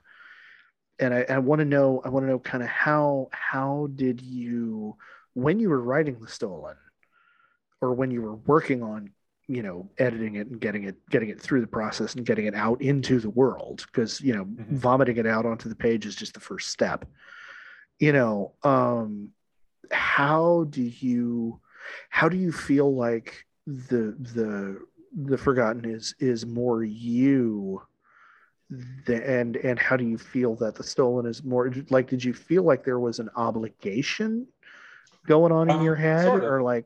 And i, I want to know i want to know kind of how how did you when you were writing the stolen or when you were working on you know editing it and getting it getting it through the process and getting it out into the world because you know Mhm. vomiting it out onto the page is just the first step you know um how do you how do you feel like the the the forgotten is is more you the, and and how do you feel that the stolen is more like did you feel like there was an obligation going on in Um, your head sort of. or like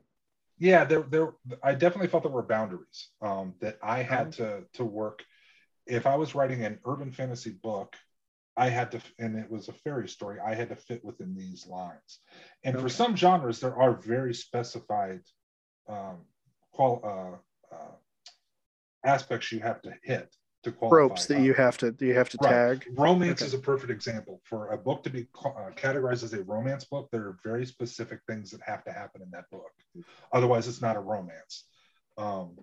yeah, there, there. I definitely felt there were boundaries um, that I had to to work. If I was writing an urban fantasy book, I had to, and it was a fairy story. I had to fit within these lines. And for some genres, there are very specified um, qual, uh, uh, aspects you have to hit to qualify. Ropes that you have to you have to Right. tag. Romance Okay. is a perfect example. For a book to be uh, categorized as a romance book, there are very specific things that have to happen in that book. Otherwise, it's not a romance. Um,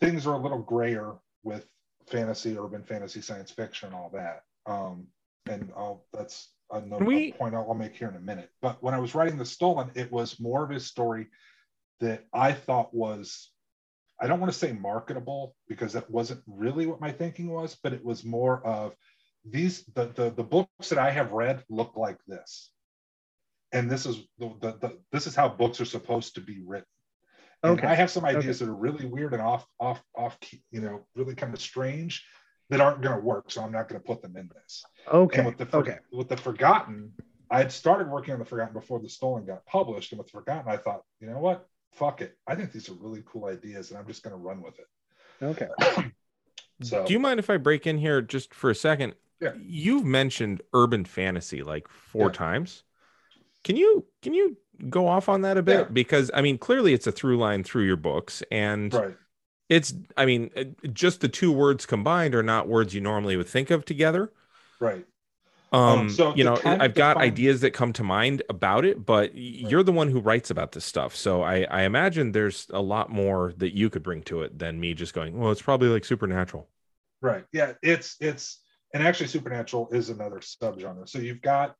things are a little grayer with fantasy, urban fantasy, science fiction, and all that. Um, and I'll, that's another Can we- point I'll, I'll make here in a minute. But when I was writing The Stolen, it was more of a story that I thought was I don't want to say marketable because that wasn't really what my thinking was, but it was more of these the the, the books that I have read look like this. And this is the, the, the this is how books are supposed to be written. And Okay. I have some ideas that are really weird and off off off you know, really kind of strange that aren't going to work, so I'm not going to put them in this. Okay. And with the okay. with the Forgotten, I had started working on the Forgotten before the Stolen got published, and with Forgotten, I thought, you know what, fuck it, I think these are really cool ideas, and I'm just going to run with it. Okay. So Do you mind if I break in here just for a second? Yeah. You've mentioned urban fantasy like four Yeah. times. Can you can you go off on that a bit? Yeah. Because I mean, clearly it's a through line through your books, and right, it's I mean, uh, just the two words combined are not words you normally would think of together. right, Um, Um, so you know, I've got ideas that come to mind about it, but y you're the one who writes about this stuff. So I, I imagine there's a lot more that you could bring to it than me just going, well, it's probably like supernatural. right. Yeah, it's it's and actually, supernatural is another subgenre. So you've got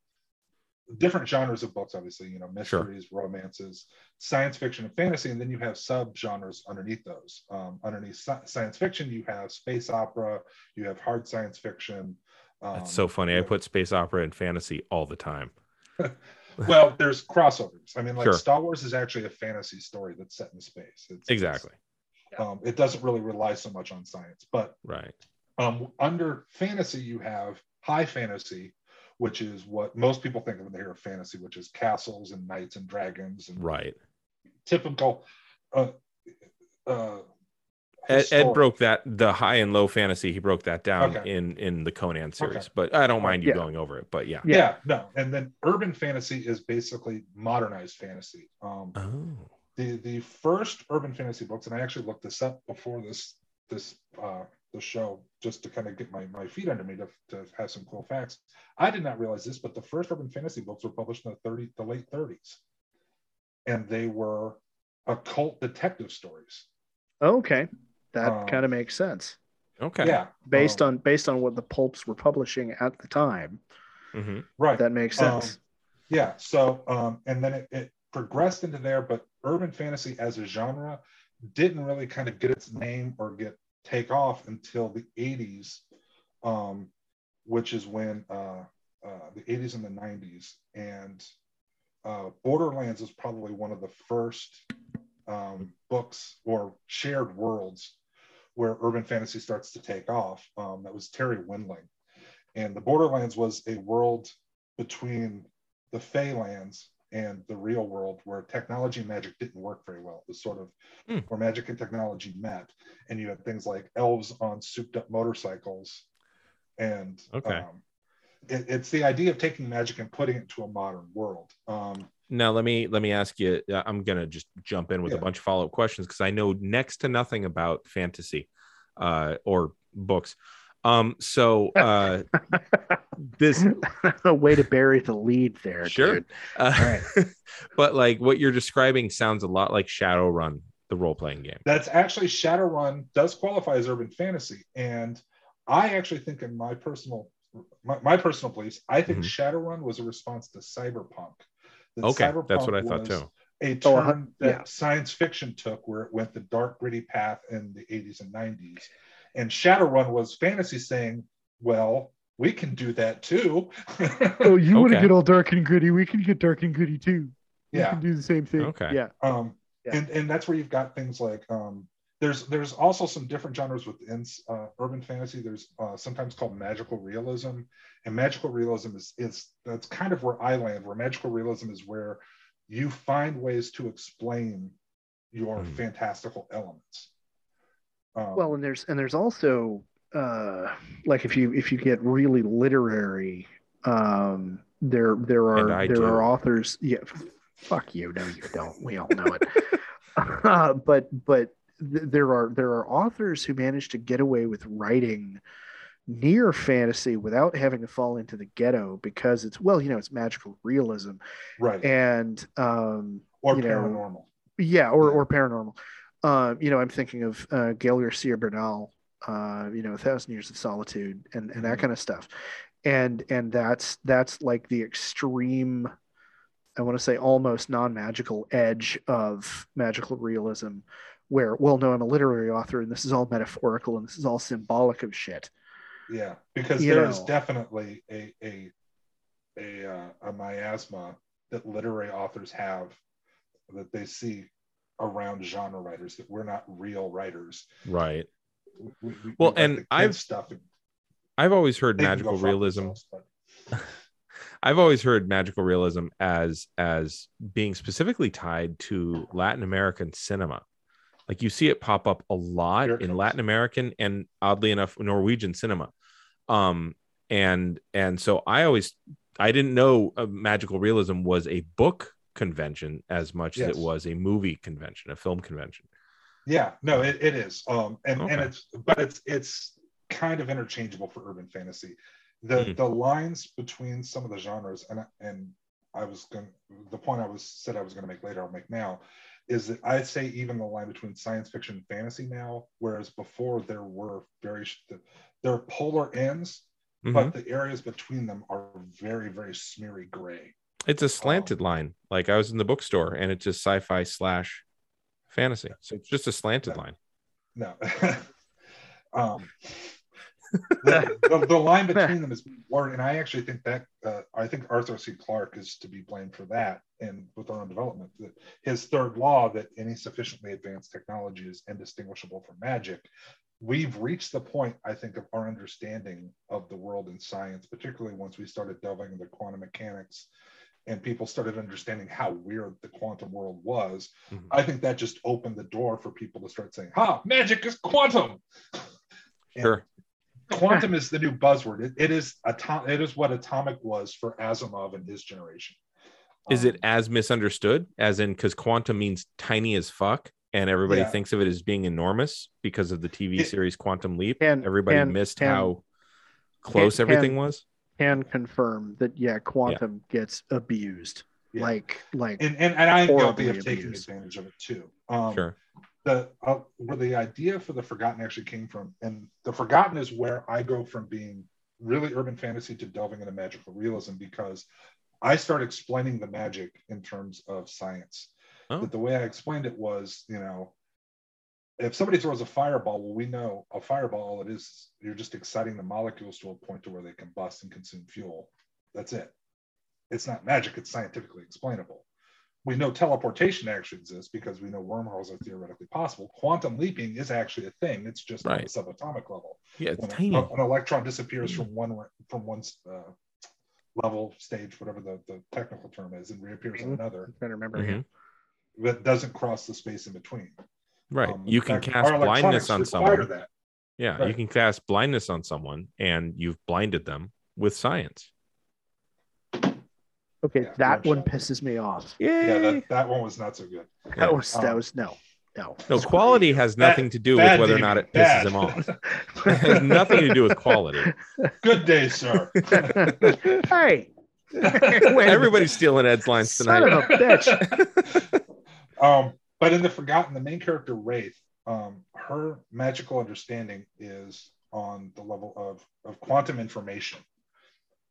different genres of books, obviously, you know, Sure. mysteries, romances, science fiction, and fantasy, and then you have subgenres underneath those. Um, underneath science fiction, you have space opera, you have hard science fiction. Um, That's so funny. I put space opera and fantasy all the time. well, there's crossovers. I mean, like Sure. Star Wars is actually a fantasy story that's set in space. It's, Exactly. it's, um, it doesn't really rely so much on science, but Right. um, under fantasy, you have high fantasy, which is what most people think of when they hear of fantasy, which is castles and knights and dragons and Right. typical. Uh, uh, Ed, Ed broke that the high and low fantasy. He broke that down Okay. in in the Conan series, Okay. but I don't mind you Yeah. going over it. But yeah. Yeah. Yeah. no, and then urban fantasy is basically modernized fantasy. Um, Oh. the the first urban fantasy books, and I actually looked this up before this this uh, the show just to kind of get my, my feet under me to, to have some cool facts. I did not realize this, but the first urban fantasy books were published in the 30 the late 30s, and they were occult detective stories. Okay. That Um, kind of makes sense. Okay. Yeah, Based um, on based on what the pulps were publishing at the time. hmm right. That makes Um, sense. Yeah. So, um, and then it, it progressed into there, but urban fantasy as a genre didn't really kind of get its name or get take off until the 80s, um, which is when uh, uh, the 80s and the 90s. And uh, Borderlands is probably one of the first um, books or shared worlds where urban fantasy starts to take off. Um, that was Terri Windling. And the Borderlands was a world between the Feylands and the real world where technology and magic didn't work very well. It was sort of Hmm. where magic and technology met. And you had things like elves on souped up motorcycles. And Okay. um, it- it's the idea of taking magic and putting it to a modern world. Um, Now let me let me ask you. uh, I'm gonna just jump in with a bunch of follow up questions because I know next to nothing about fantasy uh, or books. Um, so uh, this A way to bury the lead there. Sure. dude. Uh, but like what you're describing sounds a lot like Shadowrun, the role playing game. that's actually Shadowrun does qualify as urban fantasy. And I actually think in my personal my, my personal beliefs, I think Mhm. Shadowrun was a response to cyberpunk. That Okay, that's what I thought too. A turn that yeah. science fiction took where it went the dark, gritty path in the 80s and 90s. And Shadowrun was fantasy saying, well, we can do that too. Oh, you want to get all dark and gritty? We can get dark and gritty too. We Yeah. can do the same thing. Okay. Yeah. um Yeah. and and that's where you've got things like um there's there's also some different genres within uh, urban fantasy there's uh, sometimes called magical realism and magical realism is is that's kind of where i land where magical realism is where you find ways to explain your Mm. fantastical elements. Um, Well, and there's and there's also uh, like if you if you get really literary, um, there there are there do. are authors. Yeah, fuck you. No, you don't. We all know it. uh, but but th- there are there are authors who manage to get away with writing near fantasy without having to fall into the ghetto because it's well you know it's magical realism right. and um or you know, paranormal. yeah or, or paranormal um you know i'm thinking of uh gail garcia bernal uh you know a thousand years of solitude and and that Mhm. kind of stuff and and that's that's like the extreme i want to say almost non-magical edge of magical realism where well no i'm a literary author and this is all metaphorical and this is all symbolic of shit Yeah, because You there is know. definitely a a a, uh, a miasma that literary authors have that they see around genre writers that we're not real writers. Right. We- we- we Well, like and I've- stuff. and I've always heard they can go magical realism. I've always heard magical realism as as being specifically tied to Latin American cinema. Like you see it pop up a lot in comes. Latin American and oddly enough Norwegian cinema. Um and and so I always I didn't know uh, magical realism was a book convention as much as it was a movie convention, a film convention. Yeah, no, it, it is. Um, and and it's but it's it's kind of interchangeable for urban fantasy. The Mhm. the lines between some of the genres and and I was going the point I was said I was going to make later I'll make now is that I'd say even the line between science fiction and fantasy now, whereas before there were very there are polar ends, Mhm. but the areas between them are very very smeary gray. It's a slanted line. Like I was in the bookstore and it's just sci-fi slash fantasy. So it's just a slanted Yeah. line. No. um, the, the, the line between them is blurred, and I actually think that uh, I think Arthur C. Clarke is to be blamed for that, and with our own development, that his third law that any sufficiently advanced technology is indistinguishable from magic. We've reached the point, I think, of our understanding of the world in science, particularly once we started delving into quantum mechanics and people started understanding how weird the quantum world was. Mhm. I think that just opened the door for people to start saying, "Ha, magic is quantum." And Sure. Quantum is the new buzzword. It, it is atom- It is what atomic was for Asimov and his generation. Is it Um, as misunderstood as in because quantum means tiny as fuck and everybody Yeah. thinks of it as being enormous because of the TV It- series Quantum Leap? Can- everybody can- missed can- how close can- everything was. can confirm that yeah quantum gets abused Yeah. like like and, and, and I'm guilty horribly of taking advantage of it too. Um, Sure. The uh, where the idea for the forgotten actually came from. And the forgotten is where i go from being really urban fantasy to delving into magical realism because i start explaining the magic in terms of science. Oh. that the way i explained it was you know if somebody throws a fireball well we know a fireball all it is you're just exciting the molecules to a point to where they combust and consume fuel. That's it. It's not magic it's scientifically explainable we know teleportation actually exists because we know wormholes are theoretically possible. Quantum leaping is actually a thing. It's just on Right. the subatomic level. Yeah, it's When a- tiny. an electron disappears from one from one uh, level stage, whatever the, the technical term is, and reappears on Mhm. another, I'm trying to remember Mhm. that doesn't cross the space in between. Right. Um, you can fact, cast blindness on someone. That. Yeah, you can cast blindness on someone and you've blinded them with science. Okay Yeah, that one pisses me off Yay. Yeah, that, that one was not so good. Yeah. that was that Um, was no no no, quality has Bad- nothing to do with bad, whether or not David, it pisses bad. him off. It has nothing to do with quality. Good day, sir. hey Everybody's stealing Ed's lines son tonight. of a bitch um, but in the Forgotten, the main character Wraith, um, her magical understanding is on the level of of quantum information.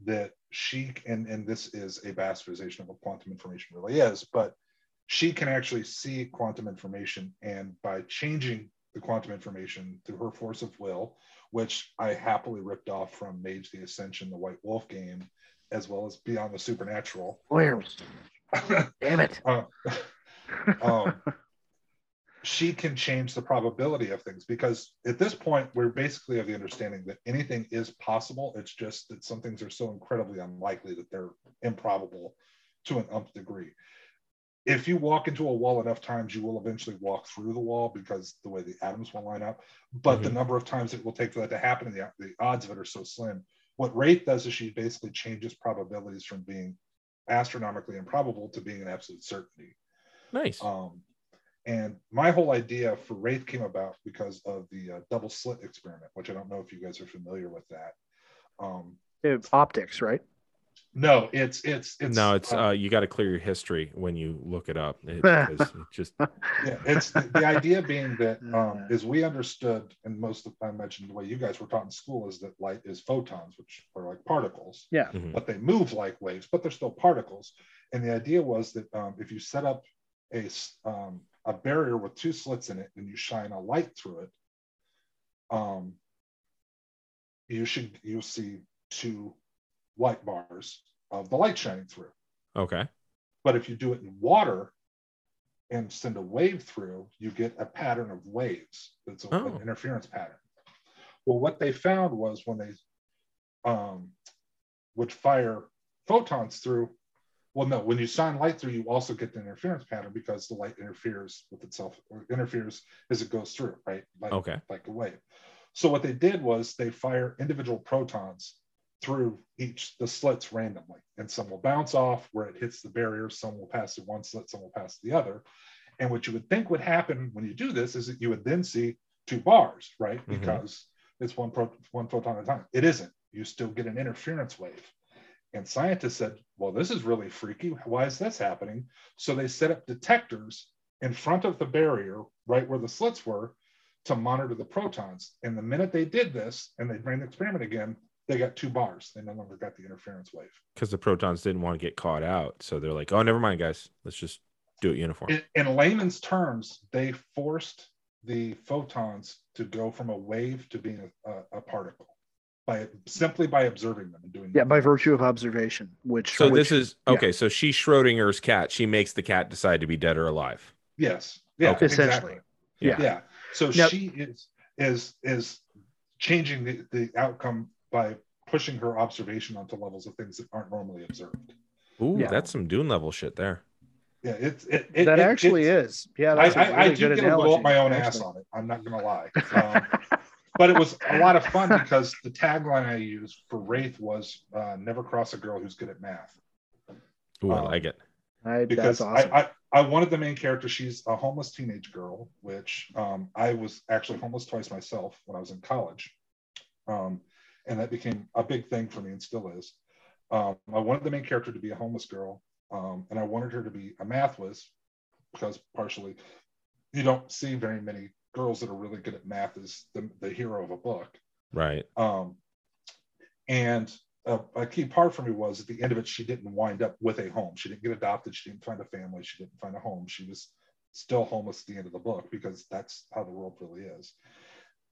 That she and and this is a bastardization of what quantum information really is, but she can actually see quantum information, and by changing the quantum information through her force of will, which I happily ripped off from Mage the Ascension, the White Wolf game, as well as Beyond the Supernatural. where damn it Uh, um, she can change the probability of things because at this point we're basically of the understanding that anything is possible it's just that some things are so incredibly unlikely that they're improbable to an umph degree if you walk into a wall enough times, you will eventually walk through the wall because the way the atoms will line up. But the Mhm. number of times it will take for that to happen, and the, the odds of it are so slim. What Wraith does is she basically changes probabilities from being astronomically improbable to being an absolute certainty. Nice. Um, and my whole idea for Wraith came about because of the uh, double slit experiment, which I don't know if you guys are familiar with that. Um, optics, right? no, it's it's it's no, it's uh, uh, you got to clear your history when you look it up. It, 'cause it just yeah, it's the, the idea being that um, is we understood, and most of I mentioned the way you guys were taught in school is that light is photons, which are like particles, Yeah. mhm. but they move like waves, but they're still particles. And the idea was that um, if you set up a um, a barrier with two slits in it and you shine a light through it, um, you should you'll see two light bars of the light shining through. okay. But if you do it in water and send a wave through, you get a pattern of waves. That's a, Oh. an interference pattern. Well, what they found was when they um, would fire photons through, well, no, when you shine light through, you also get the interference pattern because the light interferes with itself or interferes as it goes through, right? Like, Okay. like a wave. So what they did was they fire individual protons through each the slits randomly, and some will bounce off where it hits the barrier. Some will pass through one slit, some will pass the other. And what you would think would happen when you do this is that you would then see two bars, right? Mhm. Because it's one pro- one photon at a time. It isn't. You still get an interference wave. And scientists said, well, this is really freaky. Why is this happening? So they set up detectors in front of the barrier, right where the slits were, to monitor the protons. And the minute they did this and they ran the experiment again, they got two bars. They no longer got the interference wave. Because the protons didn't want to get caught out, so they're like, "Oh, never mind, guys. Let's just do it uniform." In, in layman's terms, they forced the photons to go from a wave to being a, a, a particle by simply by observing them and doing Yeah, by virtue of observation, which so which, this is yeah. okay. So she's Schrodinger's cat. She makes the cat decide to be dead or alive. yes yeah Okay. Essentially. exactly. Yeah. yeah so Now- she is is is changing the, the outcome by pushing her observation onto levels of things that aren't normally observed Ooh, Yeah. that's some Dune level shit there. yeah it's it, it that it- actually it's- is. Yeah, I, that's a I, I really do good get a blow up my own ass on it i'm not gonna lie um, but it was a lot of fun because the tagline i used for wraith was uh, never cross a girl who's good at math Ooh, I Um, like it. I, because that's awesome. I, I, I wanted the main character. She's a homeless teenage girl, which um, I was actually homeless twice myself when I was in college. Um, and that became a big thing for me and still is. Um, I wanted the main character to be a homeless girl, um, and I wanted her to be a math whiz because partially you don't see very many girls that are really good at math is the, the hero of a book. Right. Um, and a, a key part for me was at the end of it, she didn't wind up with a home. She didn't get adopted. She didn't find a family. She didn't find a home. She was still homeless at the end of the book because that's how the world really is.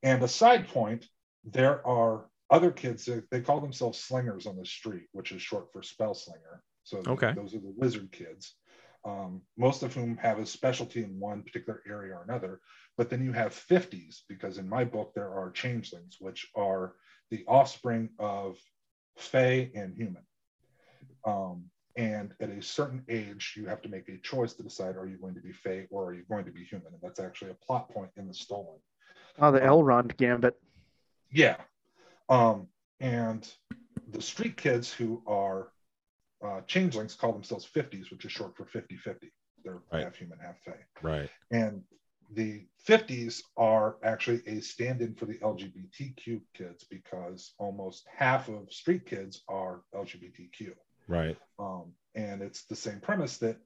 And a side point, there are other kids that they call themselves slingers on the street, which is short for spell slinger. So Okay. those are the wizard kids, um, most of whom have a specialty in one particular area or another. But then you have 50s, because in my book, there are changelings, which are the offspring of Fey and human. Um, and at a certain age, you have to make a choice to decide are you going to be Fey or are you going to be human? And that's actually a plot point in the Stolen. oh, the um, Elrond gambit. Yeah. Um, and the street kids who are uh, changelings call themselves 50s, which is short for 50 50. They're Right. half human, half Fey. Right. And the 50s are actually a stand in for the LGBTQ kids because almost half of street kids are LGBTQ. Right. Um, and it's the same premise that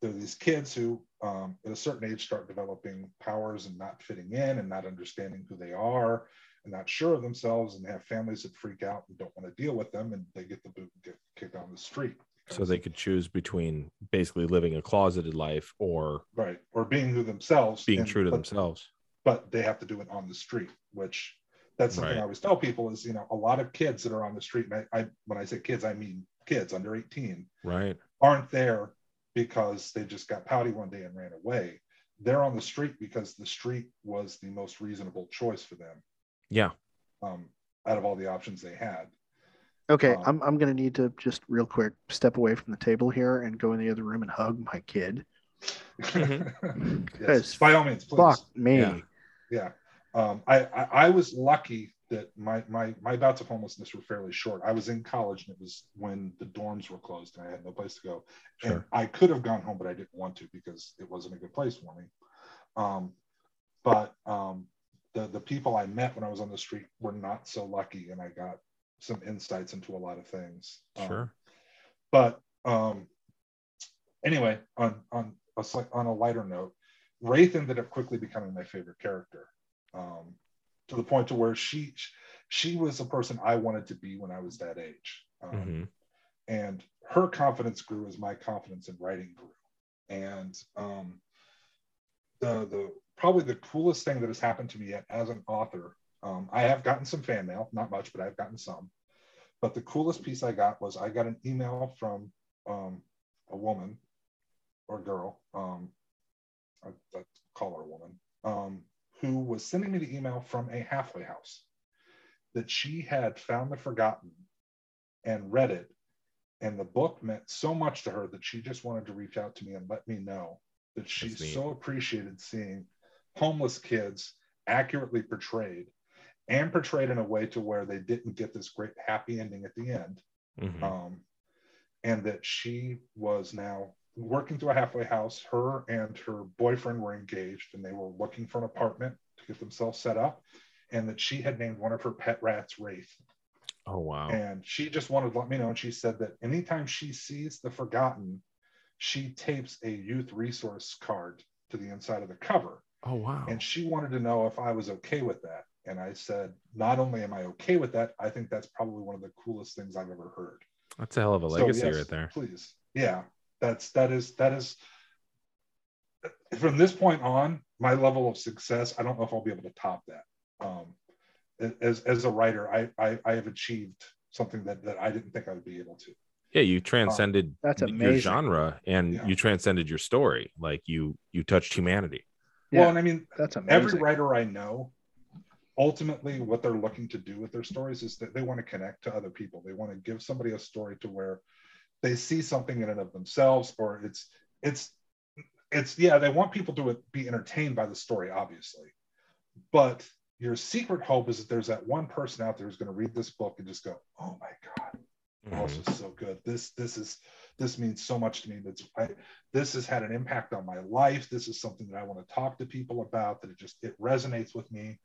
there are these kids who, um, at a certain age, start developing powers and not fitting in and not understanding who they are and not sure of themselves and have families that freak out and don't want to deal with them and they get the boot and get kicked on the street. So they could choose between basically living a closeted life or right or being who themselves being and- true to but- themselves. but they have to do it on the street, which that's something Right. I always tell people is, you know, a lot of kids that are on the street, and I, I when I say kids, I mean kids under 18, Right. aren't there because they just got pouty one day and ran away. They're on the street because the street was the most reasonable choice for them Yeah. um, out of all the options they had. Okay, um, I'm I'm gonna need to just real quick step away from the table here and go in the other room and hug my kid. Mhm. yes, Guys, by all means, please. Fuck me. Yeah. Yeah. Um, I, I I was lucky that my my my bouts of homelessness were fairly short. I was in college and it was when the dorms were closed and I had no place to go. Sure. And I could have gone home, but I didn't want to because it wasn't a good place for me. Um, but um, the the people I met when I was on the street were not so lucky, and I got some insights into a lot of things. Um, Sure. but um, anyway, on on a slight, on a lighter note, Wraith ended up quickly becoming my favorite character, um, to the point to where she she was a person I wanted to be when I was that age, um, Mhm. and her confidence grew as my confidence in writing grew, and um, the the probably the coolest thing that has happened to me yet as an author. Um, I have gotten some fan mail, not much, but I've gotten some. But the coolest piece I got was I got an email from um, a woman or girl, um, I, I call her a woman, um, who was sending me the email from a halfway house that she had found the forgotten and read it. And the book meant so much to her that she just wanted to reach out to me and let me know that she so appreciated seeing homeless kids accurately portrayed and portrayed in a way to where they didn't get this great happy ending at the end Mhm. um, and that she was now working through a halfway house. Her and her boyfriend were engaged, and they were looking for an apartment to get themselves set up. And that she had named one of her pet rats Wraith. Oh wow. And she just wanted to let me know. And she said that anytime she sees the Forgotten, she tapes a youth resource card to the inside of the cover. Oh wow. And she wanted to know if I was okay with that. And I said, not only am I okay with that, I think that's probably one of the coolest things I've ever heard. That's a hell of a So, legacy yes, right there. Please. Yeah. That's that is that is from this point on, my level of success, I don't know if I'll be able to top that. Um as as a writer, I I, I have achieved something that, that I didn't think I would be able to. Yeah, you transcended That's your genre and Yeah. you transcended your story. Like you you touched humanity. Yeah. Well, and I mean, That's amazing. every writer I know, ultimately what they're looking to do with their stories is that they want to connect to other people. They want to give somebody a story to where they see something in and of themselves, or it's it's it's yeah, they want people to be entertained by the story, obviously. But your secret hope is that there's that one person out there who's going to read this book and just go, "Oh my god, Mhm. this is so good. This this is this means so much to me. That's I this has had an impact on my life. This is something that I want to talk to people about. That it just it resonates with me.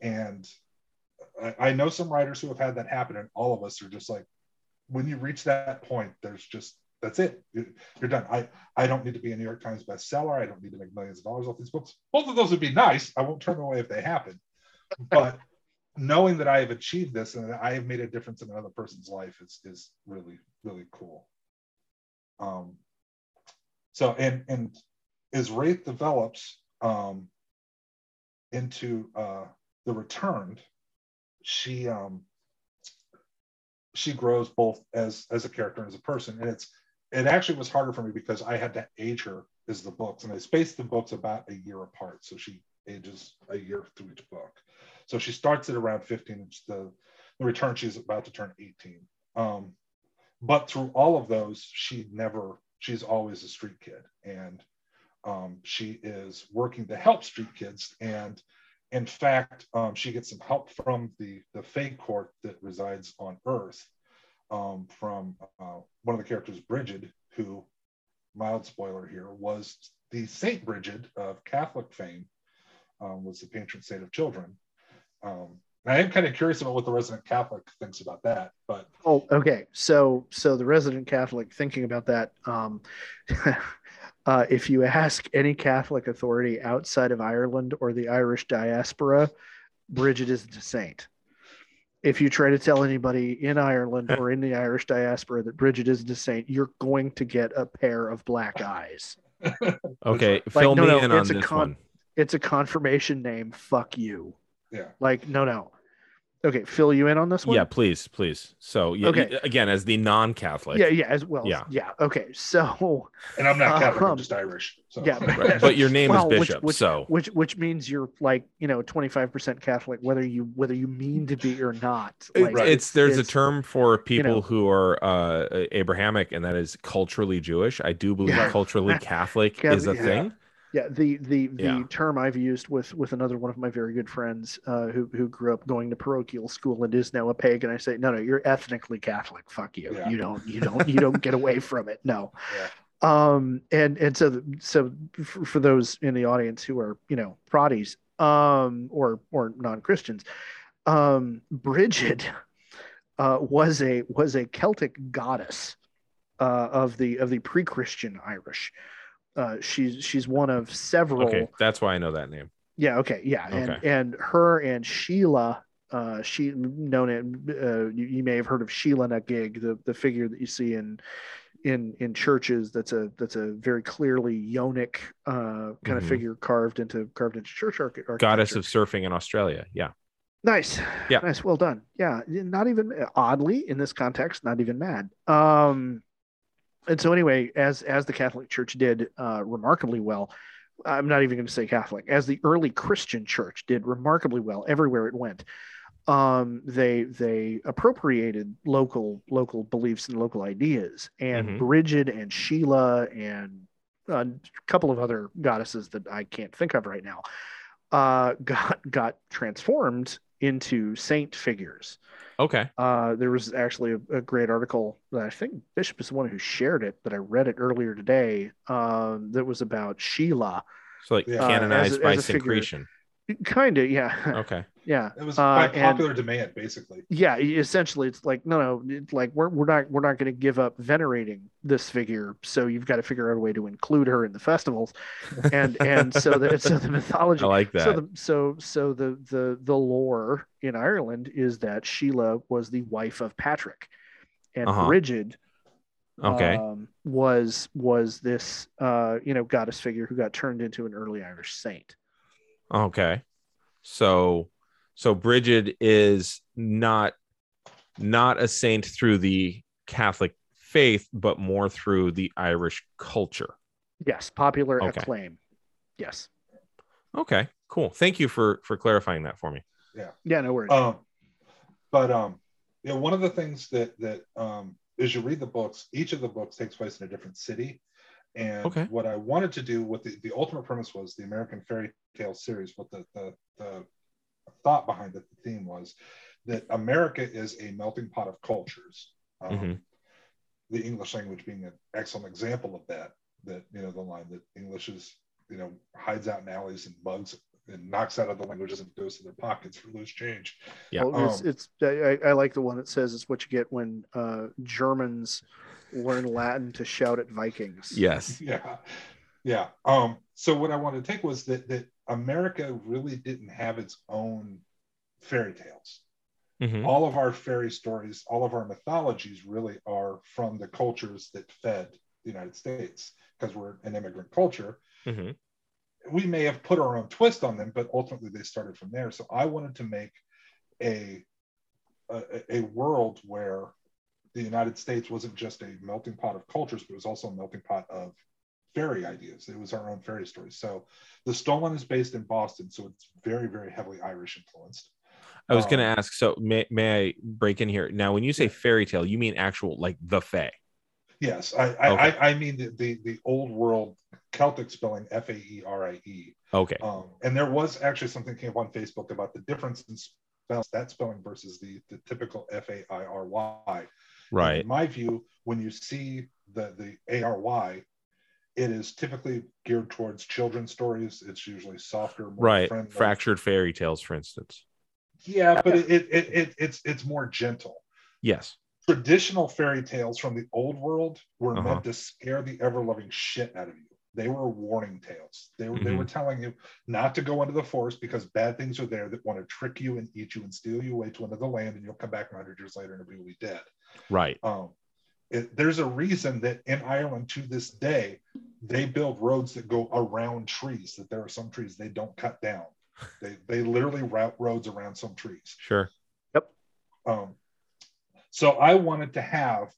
And I, I know some writers who have had that happen, and all of us are just like, when you reach that point, there's just that's it. You- You're done. I I don't need to be a New York Times bestseller. I don't need to make millions of dollars off these books. Both of those would be nice. I won't turn them away if they happen. But knowing that I have achieved this and that I have made a difference in another person's life is is really really cool. Um, so and and as Wraith develops um, into uh, the returned, she um, she grows both as as a character and as a person, and it's it actually was harder for me because I had to age her as the books, and I spaced the books about a year apart, so she ages a year through each book. So she starts at around 15, and the the return she's about to turn 18. Um, but through all of those, she never she's always a street kid, and um, she is working to help street kids and in fact um, she gets some help from the the fake court that resides on earth um, from uh, one of the characters bridget who mild spoiler here was the saint bridget of catholic fame um, was the patron saint of children um, i am kind of curious about what the resident catholic thinks about that but Oh, okay. So, so the resident Catholic thinking about that. Uh, if you ask any Catholic authority outside of Ireland or the Irish diaspora, Bridget isn't a saint. If you try to tell anybody in Ireland or in the Irish diaspora that Bridget isn't a saint, you're going to get a pair of black eyes. Okay, Like, fill no, me no, in on it's a this con- one. It's a confirmation name. Fuck you. yeah Like, no, no. Okay, fill you in on this one. Yeah, please, please. So, yeah, Okay. again, as the non-Catholic, yeah, yeah, as well. Yeah. yeah. Okay, so And I'm not Catholic, Um, I'm just Irish. So. yeah. right, but your name Well, is which- Bishop, which- so which which means you're like you know 25 percent Catholic, whether you whether you mean to be or not. Like, Right. it's there's a term for people know. who are uh Abrahamic, and that is culturally Jewish. I do believe Yeah. culturally Catholic is a yeah. thing. Yeah, the the the Yeah. term I've used with with another one of my very good friends uh, who who grew up going to parochial school and is now a pagan. I say, no, no, you're ethnically Catholic. Fuck you. Yeah. You don't you don't you don't get away from it. No. Yeah. Um and and so so for, for those in the audience who are you know Protties um or or non Christians, um Bridget uh, was a was a Celtic goddess uh, of the of the pre Christian Irish. Uh, she's she's one of several. Okay, that's why I know that name. Yeah. Okay. Yeah. And Okay. and her and Sheila, uh, she known it. Uh, you, you may have heard of Sheela na gig, the the figure that you see in in in churches. That's a that's a very clearly Yonic uh, kind of Mhm. figure carved into carved into church arch- architecture. Goddess of surfing in Australia. Yeah. Nice. Yeah. Nice. Well done. Yeah. Not even oddly in this context, not even mad. Um, and so anyway, as as the Catholic Church did uh, remarkably well, I'm not even going to say Catholic, as the early Christian Church did remarkably well everywhere it went. Um, they they appropriated local local beliefs and local ideas, and Mhm. Bridget and Sheila and a couple of other goddesses that I can't think of right now uh, got got transformed into saint figures. Okay. Uh, there was actually a, a great article that I think Bishop is the one who shared it, but I read it earlier today. Um, that was about Sheila. So like Yeah. Uh, canonized as by as a figure. syncretion. Kind of, yeah, Okay. Yeah. It was Uh, by and- popular demand, basically. yeah essentially it's like no no it's like we're, we're not we're not going to give up venerating this figure so you've got to figure out a way to include her in the festivals and and so the so the mythology I like that. so the so so the the the lore in ireland is that sheila was the wife of patrick and Uh-huh. bridget okay. um, was was this uh you know goddess figure who got turned into an early irish saint Okay. So so Bridget is not not a saint through the Catholic faith, but more through the Irish culture. yes popular Okay. acclaim yes Okay, cool. Thank you for for clarifying that for me. yeah Yeah, no worries Um, but um, you know, one of the things that that um, as you read the books, each of the books takes place in a different city. And Okay. what I wanted to do, what the, the ultimate premise was, the American Fairy Tale series. What the the, the thought behind it, the theme was that America is a melting pot of cultures. Um, Mhm. The English language being an excellent example of that. That you know the line that English is you know hides out in alleys and bugs and knocks out other languages and goes to their pockets for loose change. Yeah. Well, it's, Um, it's I, I like the one that says it's what you get when uh, Germans learn Latin to shout at Vikings. Yes. yeah yeah um so what i wanted to take was that that america really didn't have its own fairy tales Mhm. all of our fairy stories all of our mythologies really are from the cultures that fed the united states because we're an immigrant culture Mhm. we may have put our own twist on them but ultimately they started from there so i wanted to make a a, a world where the United States wasn't just a melting pot of cultures, but it was also a melting pot of fairy ideas. It was our own fairy stories. So the Stolen is based in Boston, so it's very, very heavily Irish influenced. I was going to Um, ask. So may, may I break in here now? When you say fairy tale, you mean actual like the Fae? Yes, I I, Okay. I, I mean the, the the old world Celtic spelling F A E R I E. Okay. Um, and there was actually something came up on Facebook about the difference in spells that spelling versus the the typical F A I R Y. Right. In my view, when you see the the ARY, it is typically geared towards children's stories. It's usually softer, more Right. friendly. Fractured fairy tales, for instance. Yeah, but it, it, it, it it's it's more gentle. Yes. Traditional fairy tales from the old world were Uh-huh. meant to scare the ever loving shit out of you. They were warning tales. They were they Mhm. were telling you not to go into the forest because bad things are there that want to trick you and eat you and steal you away to another land, and you'll come back 100 years later and everybody will be dead. Right. Um, it, there's a reason that in Ireland to this day, they build roads that go around trees. That there are some trees they don't cut down. They they literally route roads around some trees. Sure. Um, so I wanted to have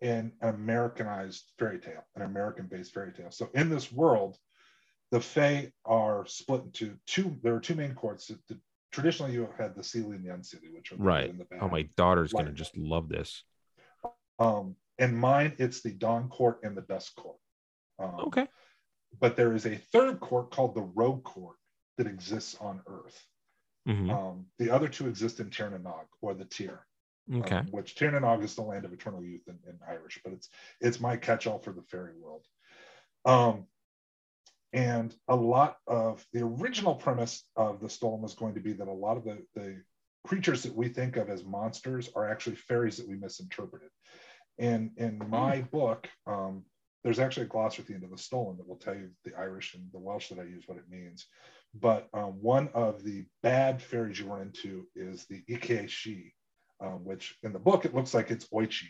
an Americanized fairy tale, an American-based fairy tale. So in this world, the Fae are split into two. There are two main courts. The, the, traditionally, you had the Seelie and the Unseelie, which are Right. good the bad. Oh, my daughter's gonna just love this. Um, in mine, it's the Dawn Court and the Dusk Court. Um, Okay. But there is a third court called the Rogue Court that exists on Earth. Mhm. Um, the other two exist in Tir na Nog or the Tir. Okay. um, which Tir na Nog is the land of eternal youth in, in Irish, but it's it's my catch-all for the fairy world. Um, and a lot of the original premise of the Stolen was going to be that a lot of the, the creatures that we think of as monsters are actually fairies that we misinterpreted. And in my book, um, there's actually a glossary at the end of the Stolen that will tell you the Irish and the Welsh that I use what it means. But um, one of the bad fairies you run into is the Ike Shi, um, which in the book it looks like it's Oichi.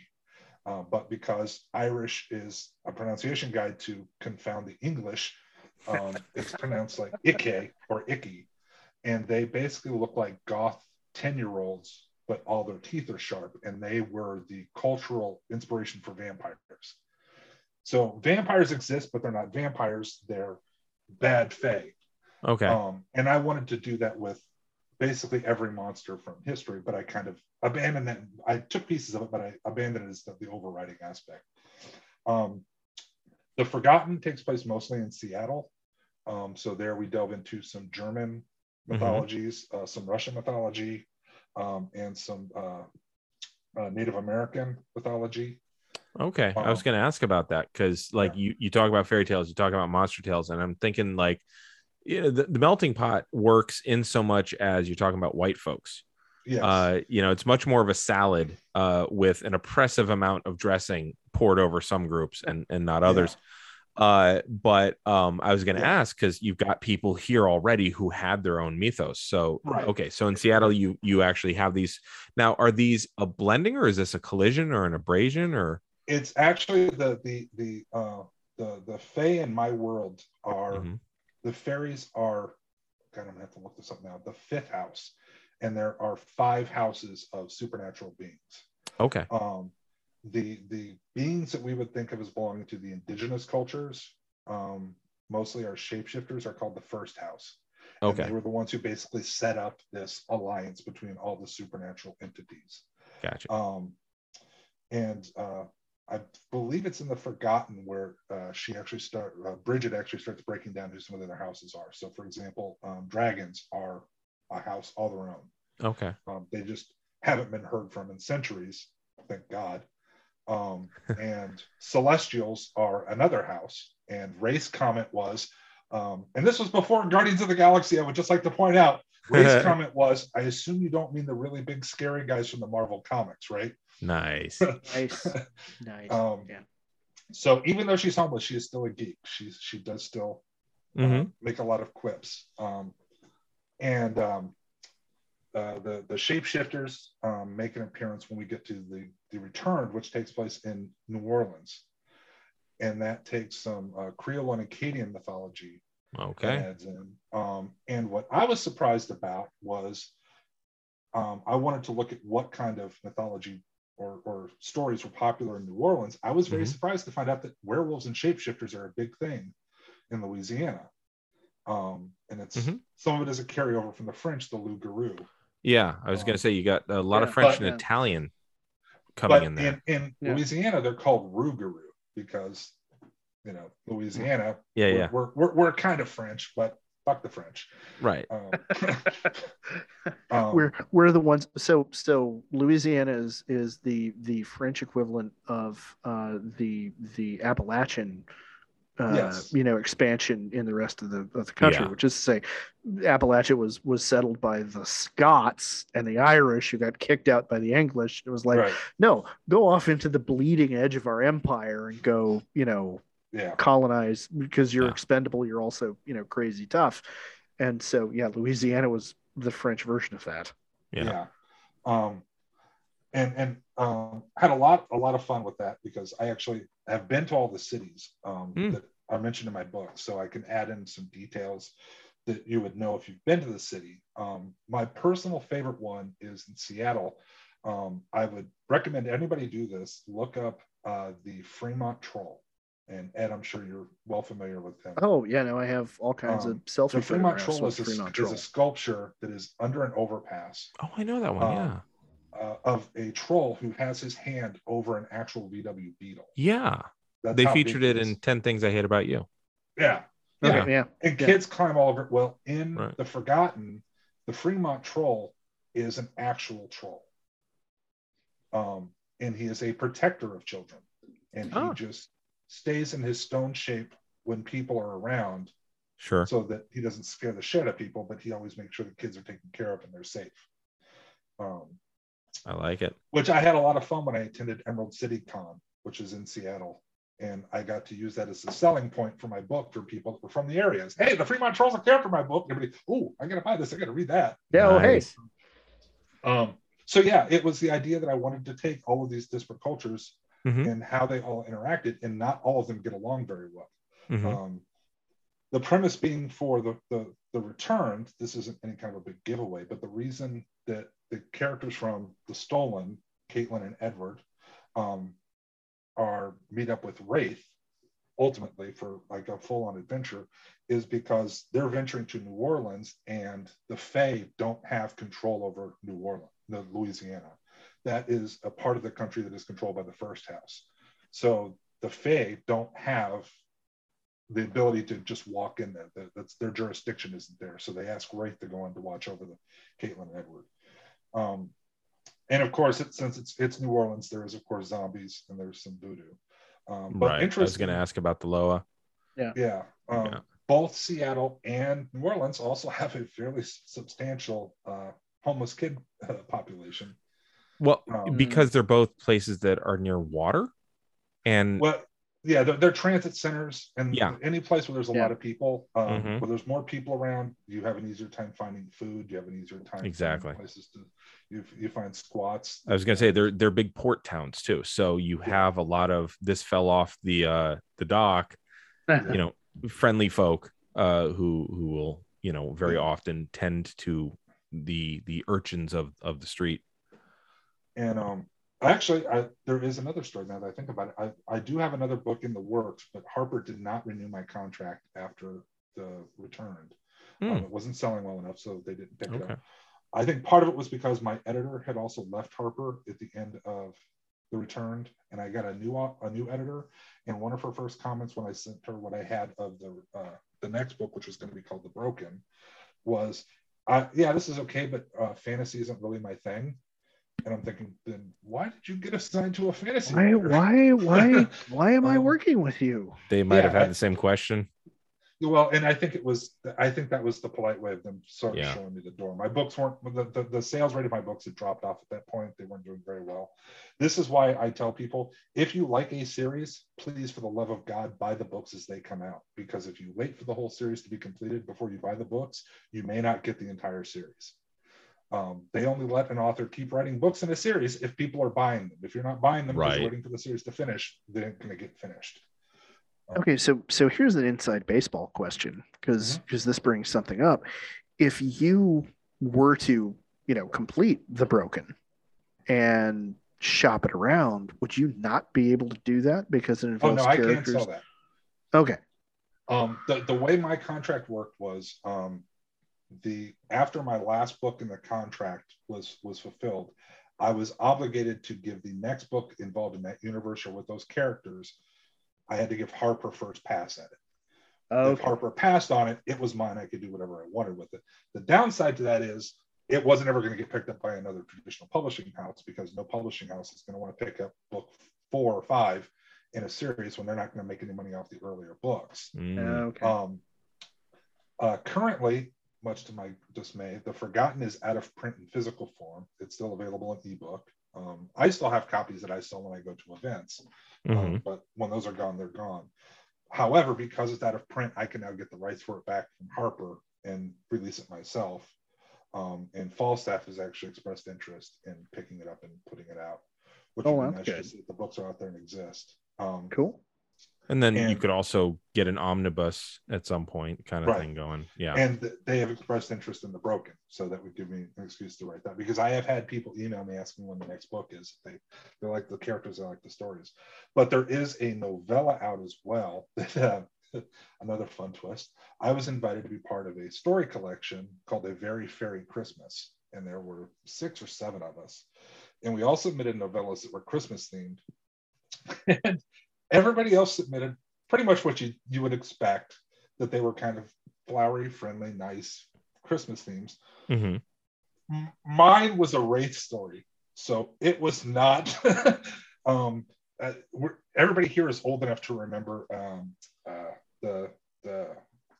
Uh, but because Irish is a pronunciation guide to confound the English, um, it's pronounced like Ike or Icky. And they basically look like goth 10 year olds, but all their teeth are sharp. And they were the cultural inspiration for vampires. So vampires exist, but they're not vampires, they're bad fae. Okay. Um, and I wanted to do that with basically every monster from history, but I kind of abandoned that. I took pieces of it, but I abandoned it as the, the overriding aspect. Um, the Forgotten takes place mostly in Seattle. Um, so there we delve into some German Mhm. mythologies, uh, some Russian mythology, um, and some uh, uh, Native American mythology. Okay, I was Um, going to ask about that because, like, you you talk about fairy tales, you talk about monster tales, and I'm thinking like, you know, the, the melting pot works in so much as you're talking about white folks. Yes. Uh, you know, it's much more of a salad uh, with an oppressive amount of dressing poured over some groups and and not others. Uh, but um, I was going to Yeah. ask because you've got people here already who had their own mythos. So Right. okay, so in Seattle, you you actually have these. Now, are these a blending or is this a collision or an abrasion or? it's actually the the the uh the the fae in my world are Mhm. the fairies are god i'm gonna have to look this up now the fifth house and there are five houses of supernatural beings Okay. um the the beings that we would think of as belonging to the indigenous cultures um mostly are shapeshifters are called the first house And Okay. they were the ones who basically set up this alliance between all the supernatural entities Gotcha. um, and uh, I believe it's in the Forgotten where uh, she actually start uh, Bridget actually starts breaking down who some of their houses are. So, for example, um, dragons are a house all their own. Okay. Um, they just haven't been heard from in centuries, thank God. Um, and celestials are another house. And Wraith's comment was, um, and this was before Guardians of the Galaxy. I would just like to point out, Wraith's comment was, I assume you don't mean the really big scary guys from the Marvel comics, right? Nice. Nice. Nice. Um, yeah. So even though she's homeless, she is still a geek. She she does still uh, hmm make a lot of quips. Um, and um, uh, the the shapeshifters um, make an appearance when we get to the the return, which takes place in New Orleans, and that takes some uh, Creole and Acadian mythology Okay. adds in. Um, and what I was surprised about was um, I wanted to look at what kind of mythology or, or stories were popular in New Orleans. I was very Mhm. surprised to find out that werewolves and shapeshifters are a big thing in Louisiana. Um, and it's Mhm. some of it is a carryover from the French, the loup-garou. Yeah, I was going to say you got a lot of French but- and Italian coming But in there. in, in Yeah. Louisiana, they're called rougarou because, you know, Louisiana, yeah, we're, yeah. We're, we're, we're kind of French, but fuck the French. Right. Um, um, we're we're the ones so so louisiana is is the the french equivalent of uh the the appalachian uh Yes. you know expansion in the rest of the of the country Yeah. which is to say appalachia was was settled by the scots and the irish who got kicked out by the english it was like right. no go off into the bleeding edge of our empire and go you know Yeah. colonize because you're Yeah. expendable you're also you know crazy tough and so yeah louisiana was the french version of that Yeah. yeah um and and um had a lot a lot of fun with that because i actually have been to all the cities um Mm. that are mentioned in my book so i can add in some details that you would know if you've been to the city um my personal favorite one is in seattle Um, I would recommend anybody do this. Look up uh, the Fremont Troll, and Ed, I'm sure you're well familiar with him. Oh yeah, no, I have all kinds Um, of selfie the Fremont photographs Troll with is a, Fremont is a sculpture that is under an overpass Oh, I know that one. Um, yeah. Uh, of a troll who has his hand over an actual VW Beetle. Yeah. That's They featured it is. in 10 Things I Hate About You. Yeah, Okay, Yeah. yeah. and Yeah. kids climb all over. it. Well, in Right. the Forgotten, the Fremont Troll is an actual troll, um, and he is a protector of children, and he Oh. just stays in his stone shape when people are around, Sure. so that he doesn't scare the shit out of people, but he always makes sure the kids are taken care of and they're safe. Um, I like it. which I had a lot of fun when I attended Emerald City Con, which is in Seattle. And I got to use that as a selling point for my book for people that were from the areas. Hey, the Fremont Trolls are character in my book. Everybody, oh, I gotta buy this. I gotta read that. Yeah. Oh hey. Um, so yeah, it was the idea that I wanted to take all of these disparate cultures Mhm. and how they all interacted, and not all of them get along very well. Mhm. Um, the premise being for the, the the return, this isn't any kind of a big giveaway, but the reason that the characters from the stolen, Caitlin and Edward, um, are meet up with Wraith ultimately for like a full-on adventure is because they're venturing to New Orleans and the Fae don't have control over New Orleans, the Louisiana. That is a part of the country that is controlled by the first house. So the Fae don't have the ability to just walk in there. That's their jurisdiction isn't there. So they ask Wraith to go in to watch over the Caitlin and Edward. Um, and of course, it, since it's it's New Orleans, there is of course zombies and there's some voodoo. Um, but Right. I was going to ask about the Loa. yeah. Yeah. Um, Yeah. Both Seattle and New Orleans also have a fairly substantial uh, homeless kid uh, population. Well, Um, because they're both places that are near water. And Well, yeah, they're, they're transit centers, and Yeah. any place where there's a Yeah. lot of people, um, Mhm. where there's more people around, you have an easier time finding food. You have an easier time Exactly. places to you, you find squats. I was going to say they're they're big port towns too. So you Yeah. have a lot of this fell off the uh the dock, you know, friendly folk uh who who will, you know, very Yeah. often tend to the the urchins of of the street. And um, actually, I, there is another story now that I think about it. I, I do have another book in the works, but Harper did not renew my contract after the returned. Um, Hmm. it wasn't selling well enough, so they didn't pick it up. I think part of it was because my editor had also left Harper at the end of the returned, and I got a new a new editor. And one of her first comments when I sent her what I had of the uh, the next book, which was going to be called The Broken, was, uh, "Yeah, this is okay, but uh, fantasy isn't really my thing." And I'm thinking, then why did you get assigned to a fantasy? Why, writer? why, why, why am I Um, working with you? They might have had I- the same question. Well, and I think it was, I think that was the polite way of them sort of Yeah. showing me the door. My books weren't, the, the, the sales rate of my books had dropped off at that point. They weren't doing very well. This is why I tell people if you like a series, please, for the love of God, buy the books as they come out. Because if you wait for the whole series to be completed before you buy the books, you may not get the entire series. Um, they only let an author keep writing books in a series if people are buying them. If you're not buying them, because Right. you're waiting for the series to finish, they ain't going to get finished. Okay, so so here's an inside baseball question because because this brings something up. If you were to you know complete the broken and shop it around, would you not be able to do that because it Oh involves no, I can't characters? sell that. Okay, Um, the, the way my contract worked was um, the after my last book in the contract was was fulfilled, I was obligated to give the next book involved in that universe or with those characters. I had to give Harper first pass at it. If Harper passed on it, it was mine. I could do whatever I wanted with it. The downside to that is it wasn't ever going to get picked up by another traditional publishing house because no publishing house is going to want to pick up book four or five in a series when they're not going to make any money off the earlier books. Mm. okay. Um, uh, currently, much to my dismay, The Forgotten is out of print in physical form. It's still available in ebook. Um, I still have copies that I sell when I go to events, um, Mhm. but when those are gone, they're gone. However, because it's out of print, I can now get the rights for it back from Harper and release it myself. Um, and Falstaff has actually expressed interest in picking it up and putting it out, which Oh, would be that's nice to see if the books are out there and exist. Um, cool. And then you could also get an omnibus at some point, kind of Right. thing going. Yeah. and they have expressed interest in the broken so that would give me an excuse to write that because i have had people email me asking when the next book is they they like the characters they like the stories but there is a novella out as well that uh, another fun twist i was invited to be part of a story collection called a very fairy christmas and there were six or seven of us and we all submitted novellas that were christmas themed and everybody else submitted pretty much what you you would expect that they were kind of flowery, friendly, nice Christmas themes. hmm M- Mine was a wraith story, so it was not. um, uh, we're, everybody here is old enough to remember um, uh, the the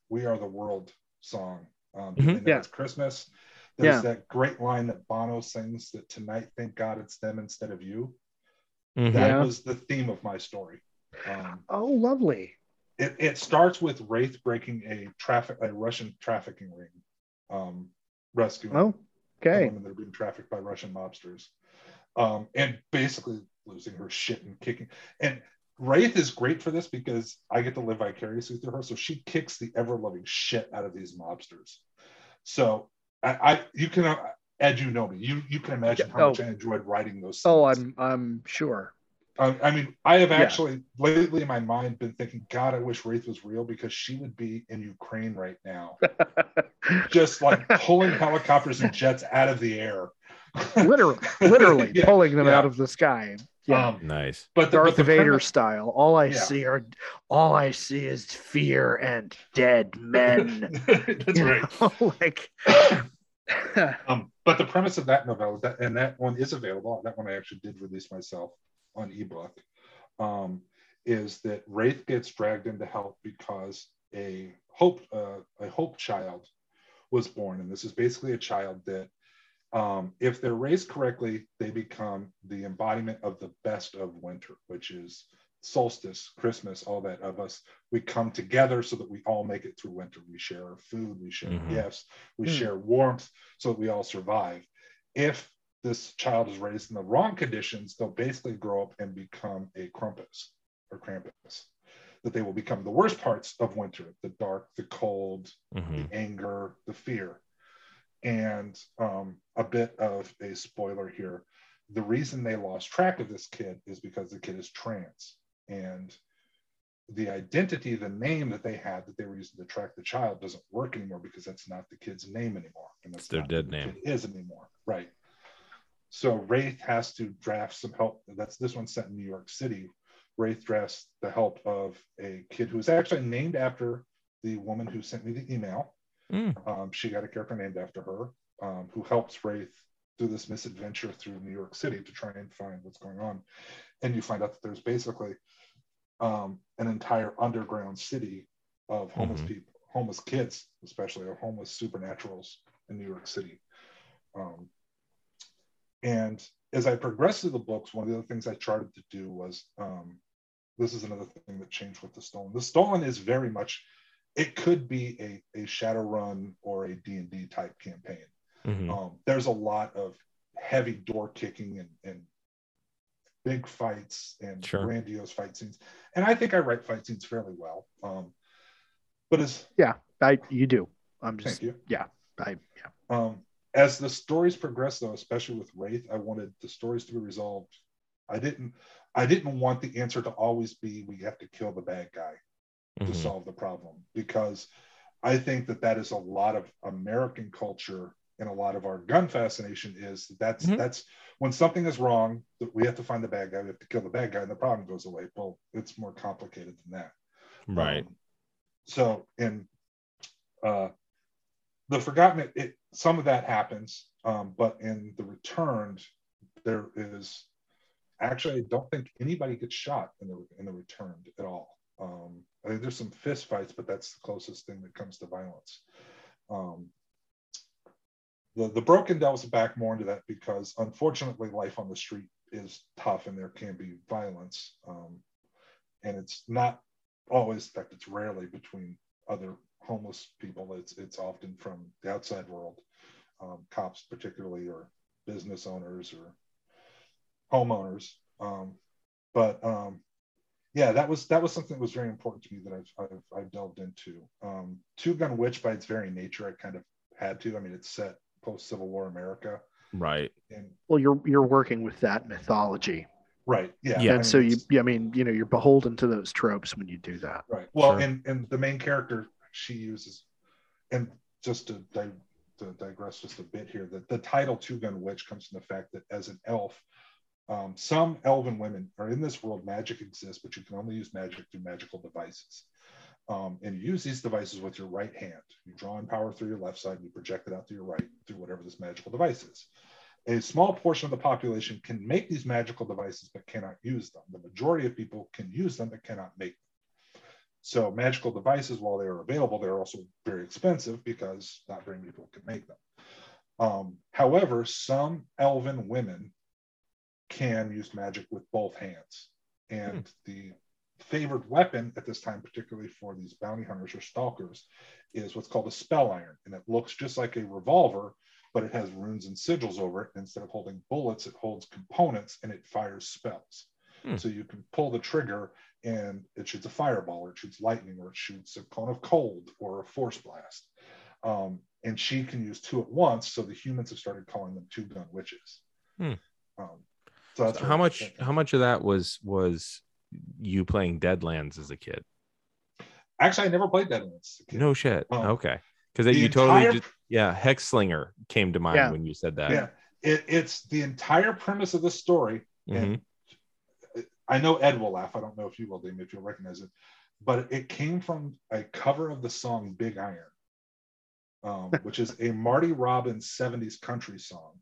"We Are the World" song. Um, Mhm. Yeah. It's Christmas. There's Yeah. that great line that Bono sings that tonight, thank God it's them instead of you. Mhm. That Yeah. was the theme of my story. Um, Oh, lovely. it, it starts with Wraith breaking a traffic a Russian trafficking ring, um, rescuing Oh, okay. women that are being trafficked by Russian mobsters, um, and basically losing her shit and kicking. And Wraith is great for this because I get to live vicariously through her. So she kicks the ever loving shit out of these mobsters. So I, I you can uh, Ed, you know me. You you can imagine how Oh. much I enjoyed writing those. Oh, scenes. I'm I'm sure. I, I mean, I have Yeah. actually lately in my mind been thinking, God, I wish Wraith was real because she would be in Ukraine right now, just like pulling helicopters and jets out of the air. literally, literally Yeah, pulling them yeah. out of the sky. Yeah. Um, Nice. but the, Darth but the Vader premise- style. All I Yeah. see are all I see is fear and dead men. That's You right. know, like Um, but the premise of that novella, that, and that one is available. That one I actually did release myself on ebook. Um, is that Wraith gets dragged into help because a hope uh, a hope child was born, and this is basically a child that, um, if they're raised correctly, they become the embodiment of the best of winter, which is solstice, Christmas, all that of us. We come together so that we all make it through winter. We share our food, we share Mhm. gifts, we Hmm. share warmth, so that we all survive. If this child is raised in the wrong conditions, they'll basically grow up and become a Krampus or Krampus. That they will become the worst parts of winter the dark, the cold, hmm the anger, the fear. And um, a bit of a spoiler here the reason they lost track of this kid is because the kid is trans. And the identity, the name that they had that they were using to track the child doesn't work anymore because that's not the kid's name anymore. And that's It's their not dead the name. is anymore. Right. So Wraith has to draft some help. That's this one set in New York City. Wraith drafts the help of a kid who is actually named after the woman who sent me the email. Mm. Um, she got a character named after her um, who helps Wraith through this misadventure through New York City to try and find what's going on. And you find out that there's basically um, an entire underground city of homeless Mhm. people, homeless kids, especially, or homeless supernaturals in New York City. Um, and as I progressed through the books, one of the other things I tried to do was um, this is another thing that changed with the Stolen. The Stolen is very much it could be a, a Shadowrun or a D&D type campaign. hmm Um, there's a lot of heavy door kicking and, and big fights and Sure. grandiose fight scenes. And I think I write fight scenes fairly well. Um, but as yeah, I you do. I'm just thank you. I yeah. Um, as the stories progress, though, especially with Wraith, I wanted the stories to be resolved. I didn't. I didn't want the answer to always be we have to kill the bad guy to Mhm. solve the problem because I think that that is a lot of American culture and a lot of our gun fascination is that that's Mhm. that's when something is wrong that we have to find the bad guy, we have to kill the bad guy, and the problem goes away. Well, it's more complicated than that. Right. Um, so in uh, the Forgotten, it, it some of that happens, um, but in the Returned, there is actually I don't think anybody gets shot in the in the Returned at all. Um, I think there's some fist fights, but that's the closest thing that comes to violence. Um, the the Broken delves back more into that because unfortunately life on the street is tough and there can be violence, um, and it's not always, in fact, it's rarely between other homeless people. It's it's often from the outside world, um, cops particularly, or business owners or homeowners. Um, but um, yeah, that was that was something that was very important to me that I've I've, I've delved into. Um, Two Gun Witch, by its very nature, I kind of had to. I mean, it's set post Civil War America, Right. and Well, you're you're working with that mythology, right, yeah, Yeah. I and mean, so you, I mean, you know, you're beholden to those tropes when you do that. right. Well, Sure. and and the main character she uses, and just to, di- to digress just a bit here, that the title Two Gun Witch comes from the fact that as an elf, um, some elven women are in this world. Magic exists, but you can only use magic through magical devices. Um, and you use these devices with your right hand. You draw in power through your left side, and you project it out through your right through whatever this magical device is. A small portion of the population can make these magical devices but cannot use them. The majority of people can use them but cannot make. So magical devices, while they are available, they're also very expensive because not very many people can make them. Um, however, some elven women can use magic with both hands. And the favored weapon at this time, particularly for these bounty hunters or stalkers, is what's called a spell iron. And it looks just like a revolver, but it has runes and sigils over it. Instead of holding bullets, it holds components and it fires spells. Hmm. So you can pull the trigger and it shoots a fireball, or it shoots lightning, or it shoots a cone of cold, or a force blast. Um, and she can use two at once. So the humans have started calling them two gun witches. Hmm. Um, so that's So how much thing how much of that was was you playing Deadlands as a kid? Actually, I never played that in this. kid. No shit. Um, okay. Because the you totally entire- just, yeah, Hexslinger came to mind Yeah. when you said that. Yeah, it, it's the entire premise of the story. Mhm. And I know Ed will laugh. I don't know if you will, Damien, if you'll recognize it, but it came from a cover of the song "Big Iron," um, which is a Marty Robbins '70s country song.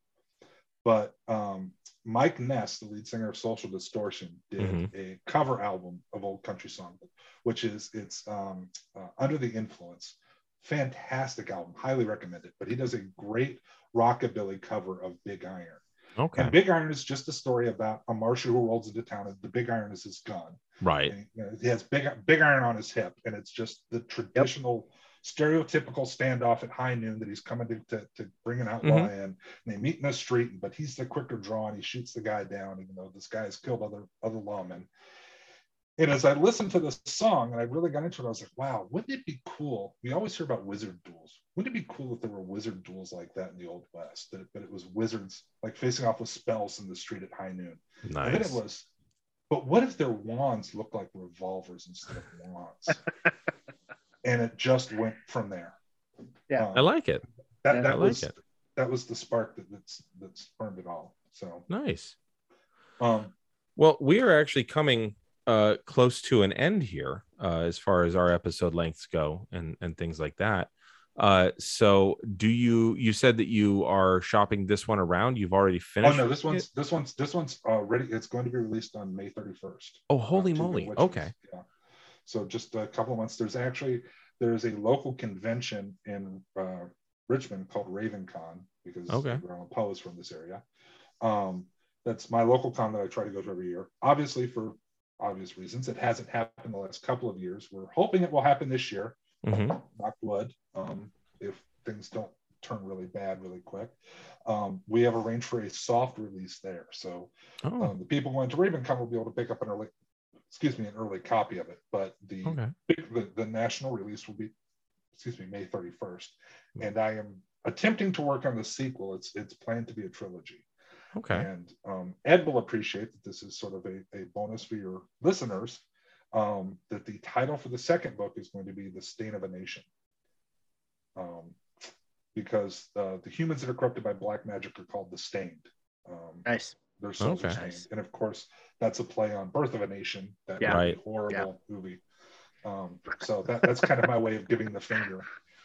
But um, Mike Ness, the lead singer of Social Distortion, did Mhm. a cover album of old country song, which is it's um, uh, Under the Influence. Fantastic album, highly recommend it. But he does a great rockabilly cover of Big Iron. Okay. And Big Iron is just a story about a marshal who rolls into town, and the Big Iron is his gun. right. And, you know, he has big Big Iron on his hip, and it's just the traditional, stereotypical standoff at high noon that he's coming to, to, to bring an outlaw Mhm. in. And they meet in the street, but he's the quicker draw, and he shoots the guy down, even though this guy has killed other other lawmen. And as I listened to this song and I really got into it, I was like, wow, wouldn't it be cool? We always hear about wizard duels. Wouldn't it be cool if there were wizard duels like that in the Old West? That, but it was wizards like facing off with spells in the street at high noon. Nice. And then it was, but what if their wands looked like revolvers instead of wands? and it just went from there. Yeah. Um, I like it. that. Yeah, that I like was it. that was the spark that that's that spurned it all. So, Nice. um, Well, we are actually coming uh close to an end here uh as far as our episode lengths go and and things like that. Uh so do you you said that you are shopping this one around? You've already finished. oh no, this one's it? this one's this one's uh, ready. It's going to be released on May thirty first. Oh, holy Two moly. Witches. Okay. Yeah. So just a couple of months. There's actually there's a local convention in uh, Richmond called RavenCon because Okay. Allan Poe is from this area. Um, that's my local con that I try to go to every year. Obviously, for obvious reasons, it hasn't happened the last couple of years. We're hoping it will happen this year. Mhm. Knock wood. Um, if things don't turn really bad really quick, um, we have arranged for a soft release there. So Oh, um, the people going to RavenCon will be able to pick up an early, excuse me, an early copy of it. But the okay. the, the national release will be, excuse me, May 31st. And I am attempting to work on the sequel. It's it's planned to be a trilogy. Okay. And um, Ed will appreciate that this is sort of a, a bonus for your listeners. Um, that the title for the second book is going to be The Stain of a Nation. Um, because uh, the humans that are corrupted by black magic are called the Stained. Um, Nice. their souls are Okay. stained. And of course, that's a play on Birth of a Nation, that Yeah. Right. horrible movie. Um, so that, that's kind of my way of giving the finger.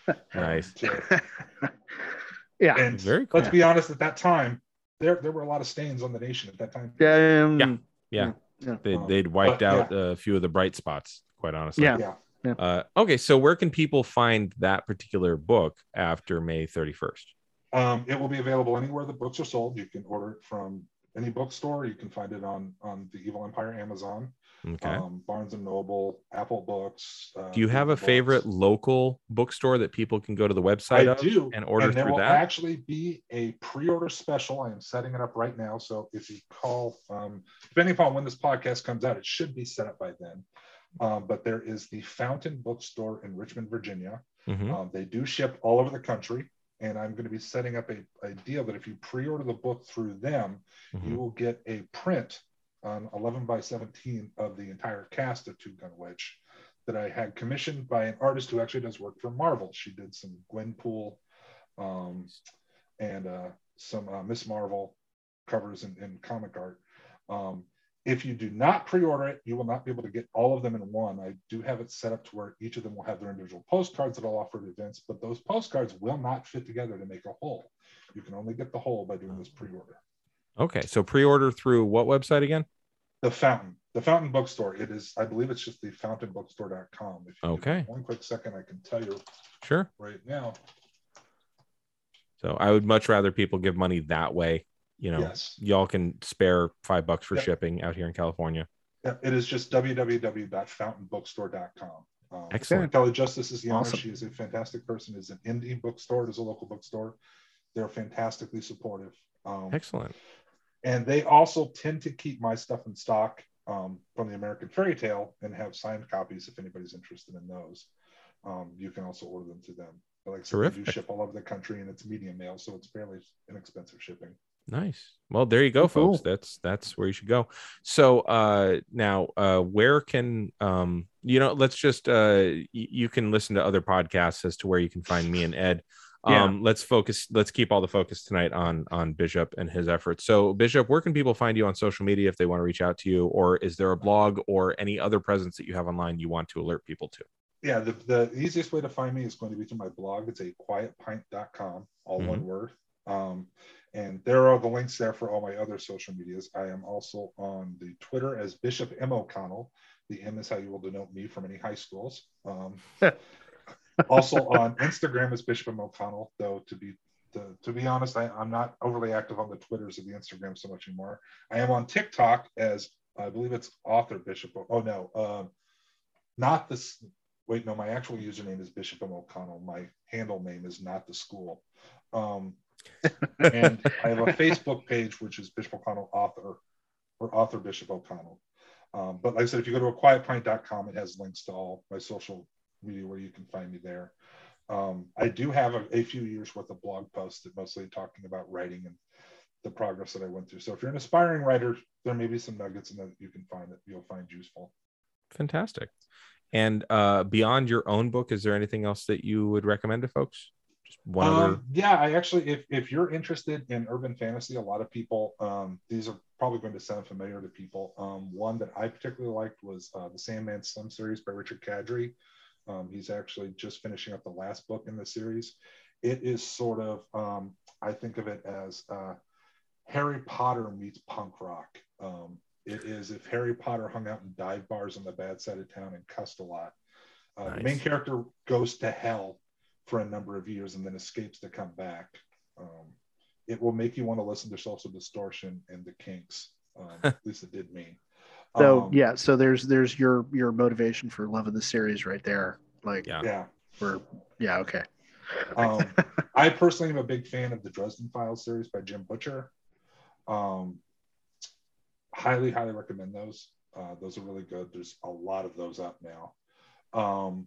um, Nice. to- yeah. and Very cool. let's be honest, at that time, there there were a lot of stains on the nation at that time. Um, Yeah. Yeah. Yeah. They, Um, they'd wiped but, out a few of the bright spots, quite honestly. Yeah. Yeah. Uh, okay. So where can people find that particular book after May 31st? Um, it will be available anywhere the books are sold. You can order it from any bookstore. You can find it on on the Evil Empire Amazon, Okay. um, Barnes and Noble, Apple Books. Uh, Do you have a favorite Books. local bookstore that people can go to the website I of do, and order there through will that? actually be a pre-order special. I am setting it up right now. So if you call, um, depending upon when this podcast comes out, it should be set up by then. Um, but there is the Fountain Bookstore in Richmond, Virginia. Mhm. Um, they do ship all over the country, and I'm going to be setting up a, a deal that if you pre-order the book through them, Mhm. you will get a print on 11 by 17 of the entire cast of Two Gun Witch that I had commissioned by an artist who actually does work for Marvel. She did some Gwenpool um, and uh, some uh, Ms. Marvel covers and comic art. Um, if you do not pre-order it, you will not be able to get all of them in one. I do have it set up to where each of them will have their individual postcards that I'll offer at events, but those postcards will not fit together to make a whole. You can only get the whole by doing this pre-order. Okay. So pre-order through what website again? The Fountain, the Fountain Bookstore. It is, I believe it's just the fountainbookstore.com. If you Okay. One quick second, I can tell you Sure. right now. So I would much rather people give money that way. You know, Yes. y'all can spare five bucks for Yep. shipping out here in California. Yeah, it is just www.fountainbookstore.com. Um, Excellent. Kelly Justice is the owner. Awesome. She is a fantastic person. It's an indie bookstore. It is a local bookstore. They're fantastically supportive. Um, Excellent. And they also tend to keep my stuff in stock um, from the American Fairy Tale and have signed copies if anybody's interested in those. Um, you can also order them to them. But like I said, they do Terrific. ship all over the country and it's medium mail, so it's fairly inexpensive shipping. Nice. Well, there you go, Oh, cool. folks. That's that's where you should go. So uh now uh where can um you know let's just uh y- you can listen to other podcasts as to where you can find me and Ed. Yeah. Um let's focus let's keep all the focus tonight on on Bishop and his efforts. So Bishop, where can people find you on social media if they want to reach out to you or is there a blog or any other presence that you have online you want to alert people to? yeah, the, the easiest way to find me is going to be through my blog. It's a quietpint.com, all one word. Um, and there are the links there for all my other social medias. I am also on the Twitter as Bishop M. O'Connell. The M is how you will denote me from any high schools. Um, also on Instagram is Bishop M. O'Connell, though to be to, to be honest, I, I'm not overly active on the Twitters or the Instagram so much anymore. I am on TikTok as I believe it's author Bishop. Oh no, um, not this. Wait, no, my actual username is Bishop M. O'Connell. My handle name is not the school. Um, and I have a Facebook page which is Bishop O'Connell author or author Bishop O'Connell. Um, but like I said, if you go to aquietpint.com, it has links to all my social media where you can find me there. Um, I do have a, a few years worth of blog posts that mostly talking about writing and the progress that I went through. So if you're an aspiring writer, there may be some nuggets in there that you can find that you'll find useful. Fantastic. And uh beyond your own book, is there anything else that you would recommend to folks? Just one other Um, yeah, I actually, if, if you're interested in urban fantasy, a lot of people, um, these are probably going to sound familiar to people. Um, one that I particularly liked was uh, the Sandman Slim series by Richard Kadrey. Um, he's actually just finishing up the last book in the series. It is sort of, um, I think of it as uh, Harry Potter meets punk rock. Um, it is if Harry Potter hung out in dive bars on the bad side of town and cussed a lot. Uh, The main character goes to hell for a number of years and then escapes to come back. Um, it will make you want to listen to Social Distortion and the Kinks. Um, at least it did me. So Um, yeah, so there's there's your your motivation for loving the series right there. Like Yeah. yeah. we're yeah okay. Um, I personally am a big fan of the Dresden Files series by Jim Butcher. Um, highly, highly recommend those. Uh, those are really good. There's a lot of those out now. Um,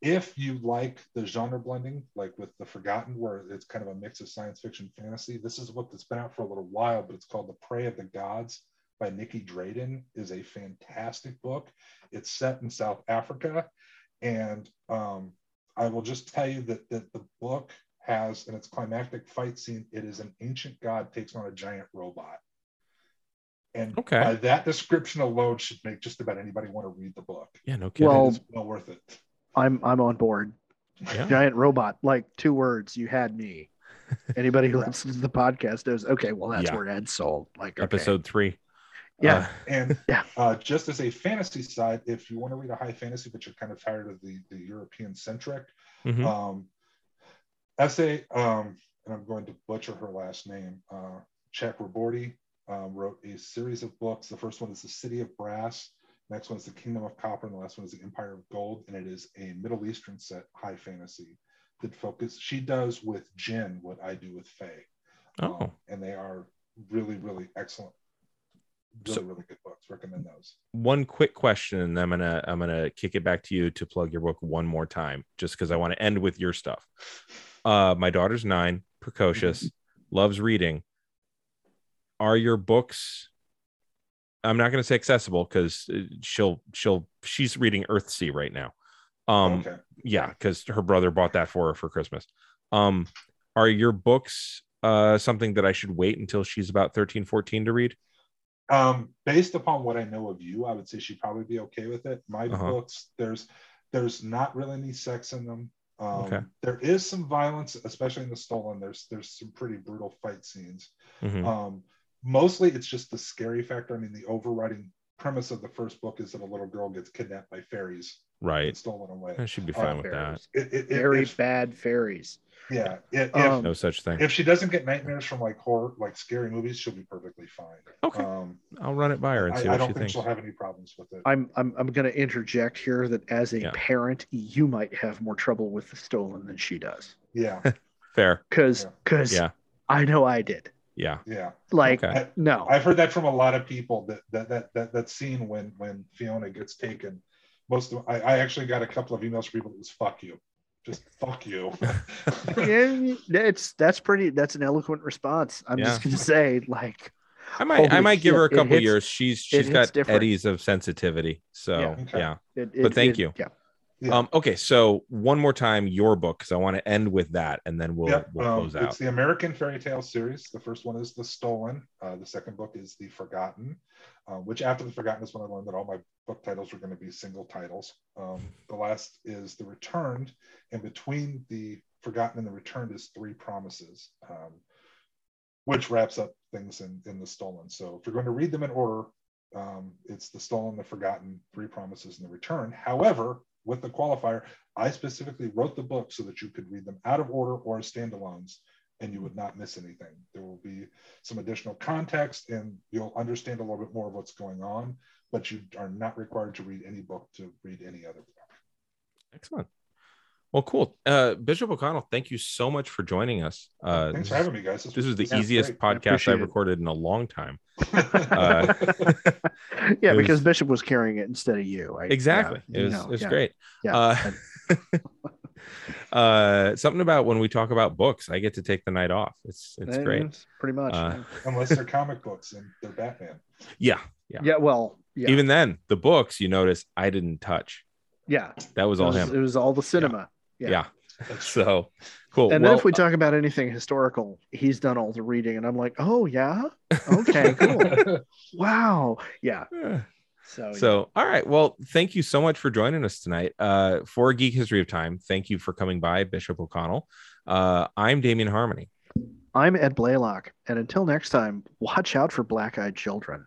if you like the genre blending, like with The Forgotten, where it's kind of a mix of science fiction fantasy, this is a book that's been out for a little while, but it's called The Prey of the Gods by Nicky Drayden. is a fantastic book. It's set in South Africa, and um, I will just tell you that, that the book has in its climactic fight scene, it is an ancient god takes on a giant robot. And Okay. by that description alone should make just about anybody want to read the book. Yeah, no kidding. Well- It's well worth it. I'm I'm on board. yeah. Giant robot, like two words. You had me. Anybody who listens to the podcast knows. Okay, well that's Yeah. where Ed sold. Like okay. Episode three. Yeah. And Yeah. uh, just as a fantasy side, if you want to read a high fantasy, but you're kind of tired of the, the European centric, Uh, mhm. um, S. A., um, and I'm going to butcher her last name, uh, Chakraborty. um, wrote a series of books. The first one is The City of Brass. Next one is The Kingdom of Copper, and the last one is The Empire of Gold. And it is a Middle Eastern set, high fantasy, that focus. She does with Jinn what I do with Fae. Oh, Um, and they are really, really excellent. Really, So- really good books. Recommend those. one quick question, and I'm gonna I'm gonna kick it back to you to plug your book one more time, just because I want to end with your stuff. Uh, my daughter's nine, precocious, loves reading. Are your books? I'm not gonna say accessible because she'll she'll she's reading Earthsea right now. Um, okay. yeah because her brother bought that for her for christmas um are your books uh something that i should wait until she's about 13 14 to read Um, based upon what I know of you, I would say she'd probably be okay with it. My Uh-huh. books, there's there's not really any sex in them. Um, Okay. There is some violence, especially in the stolen. There's there's some pretty brutal fight scenes. Mhm. Um, mostly, it's just the scary factor. I mean, the overriding premise of the first book is that a little girl gets kidnapped by fairies right and stolen away. i should be Uh, fine with that Fairies. It, it, it- Very if- bad fairies. yeah. If, Um, no such thing if she doesn't get nightmares from like horror, like scary movies, she'll be perfectly fine. Okay. Um, i'll run it by her and see what I, I don't she think thinks she'll have any problems with it. I'm I'm I'm going to interject here that as a Yeah. parent, you might have more trouble with the stolen than she does. Yeah. fair Because because Yeah. I know I did. yeah Yeah. Like Okay. no, I've heard that from a lot of people that that that that, that scene when when Fiona gets taken. Most of I, I actually got a couple of emails from people that was fuck you. Just fuck you. yeah, it's that's pretty. That's an eloquent response. I'm just going to say like i might i Holy might give her a couple hits- years she's it she's hits got different. eddies of sensitivity so Yeah. yeah, Okay. it, But thank it- you. Yeah. Yeah. um okay so one more time your book because i want to end with that and then we'll Yep, we'll um, close out It's the American Fairy Tale series. The first one is The Stolen. Uh, the second book is The Forgotten, uh, which after The Forgotten is when I learned that all my book titles were going to be single titles. Um, the last is The Returned, and between The Forgotten and The Returned is Three Promises, um, which wraps up things in, in The Stolen. So if you're going to read them in order, um, it's The Stolen, The Forgotten, Three Promises, and The Return. However, with the qualifier, I specifically wrote the book so that you could read them out of order or as standalones and you would not miss anything. There will be some additional context and you'll understand a little bit more of what's going on, but you are not required to read any book to read any other book. excellent well cool uh bishop o'connell thank you so much for joining us uh Thanks this for having me, guys. This was the easiest great. Podcast appreciate I've it. recorded in a long time. Uh, yeah, because was- Bishop was carrying it instead of you. I, exactly. yeah, it was, you know, it was yeah, great. Yeah. Uh, uh, something about when we talk about books, I get to take the night off. It's it's Eh, great. pretty much. Uh, yeah. Unless they're comic books and they're Batman. Yeah, yeah. yeah. Well. Yeah. Even then, the books you notice I didn't touch. yeah. That was It all was, him. it was all the cinema. Yeah. yeah. That's true. So cool. And well, then if we talk about anything historical, he's done all the reading, and I'm like, oh yeah, okay, cool, wow, yeah. So, so all right. Well, thank you so much for joining us tonight. Uh, for Geek History of Time, thank you for coming by, Bishop O'Connell. Uh, I'm Damien Harmony. I'm Ed Blaylock, and until next time, watch out for black-eyed children.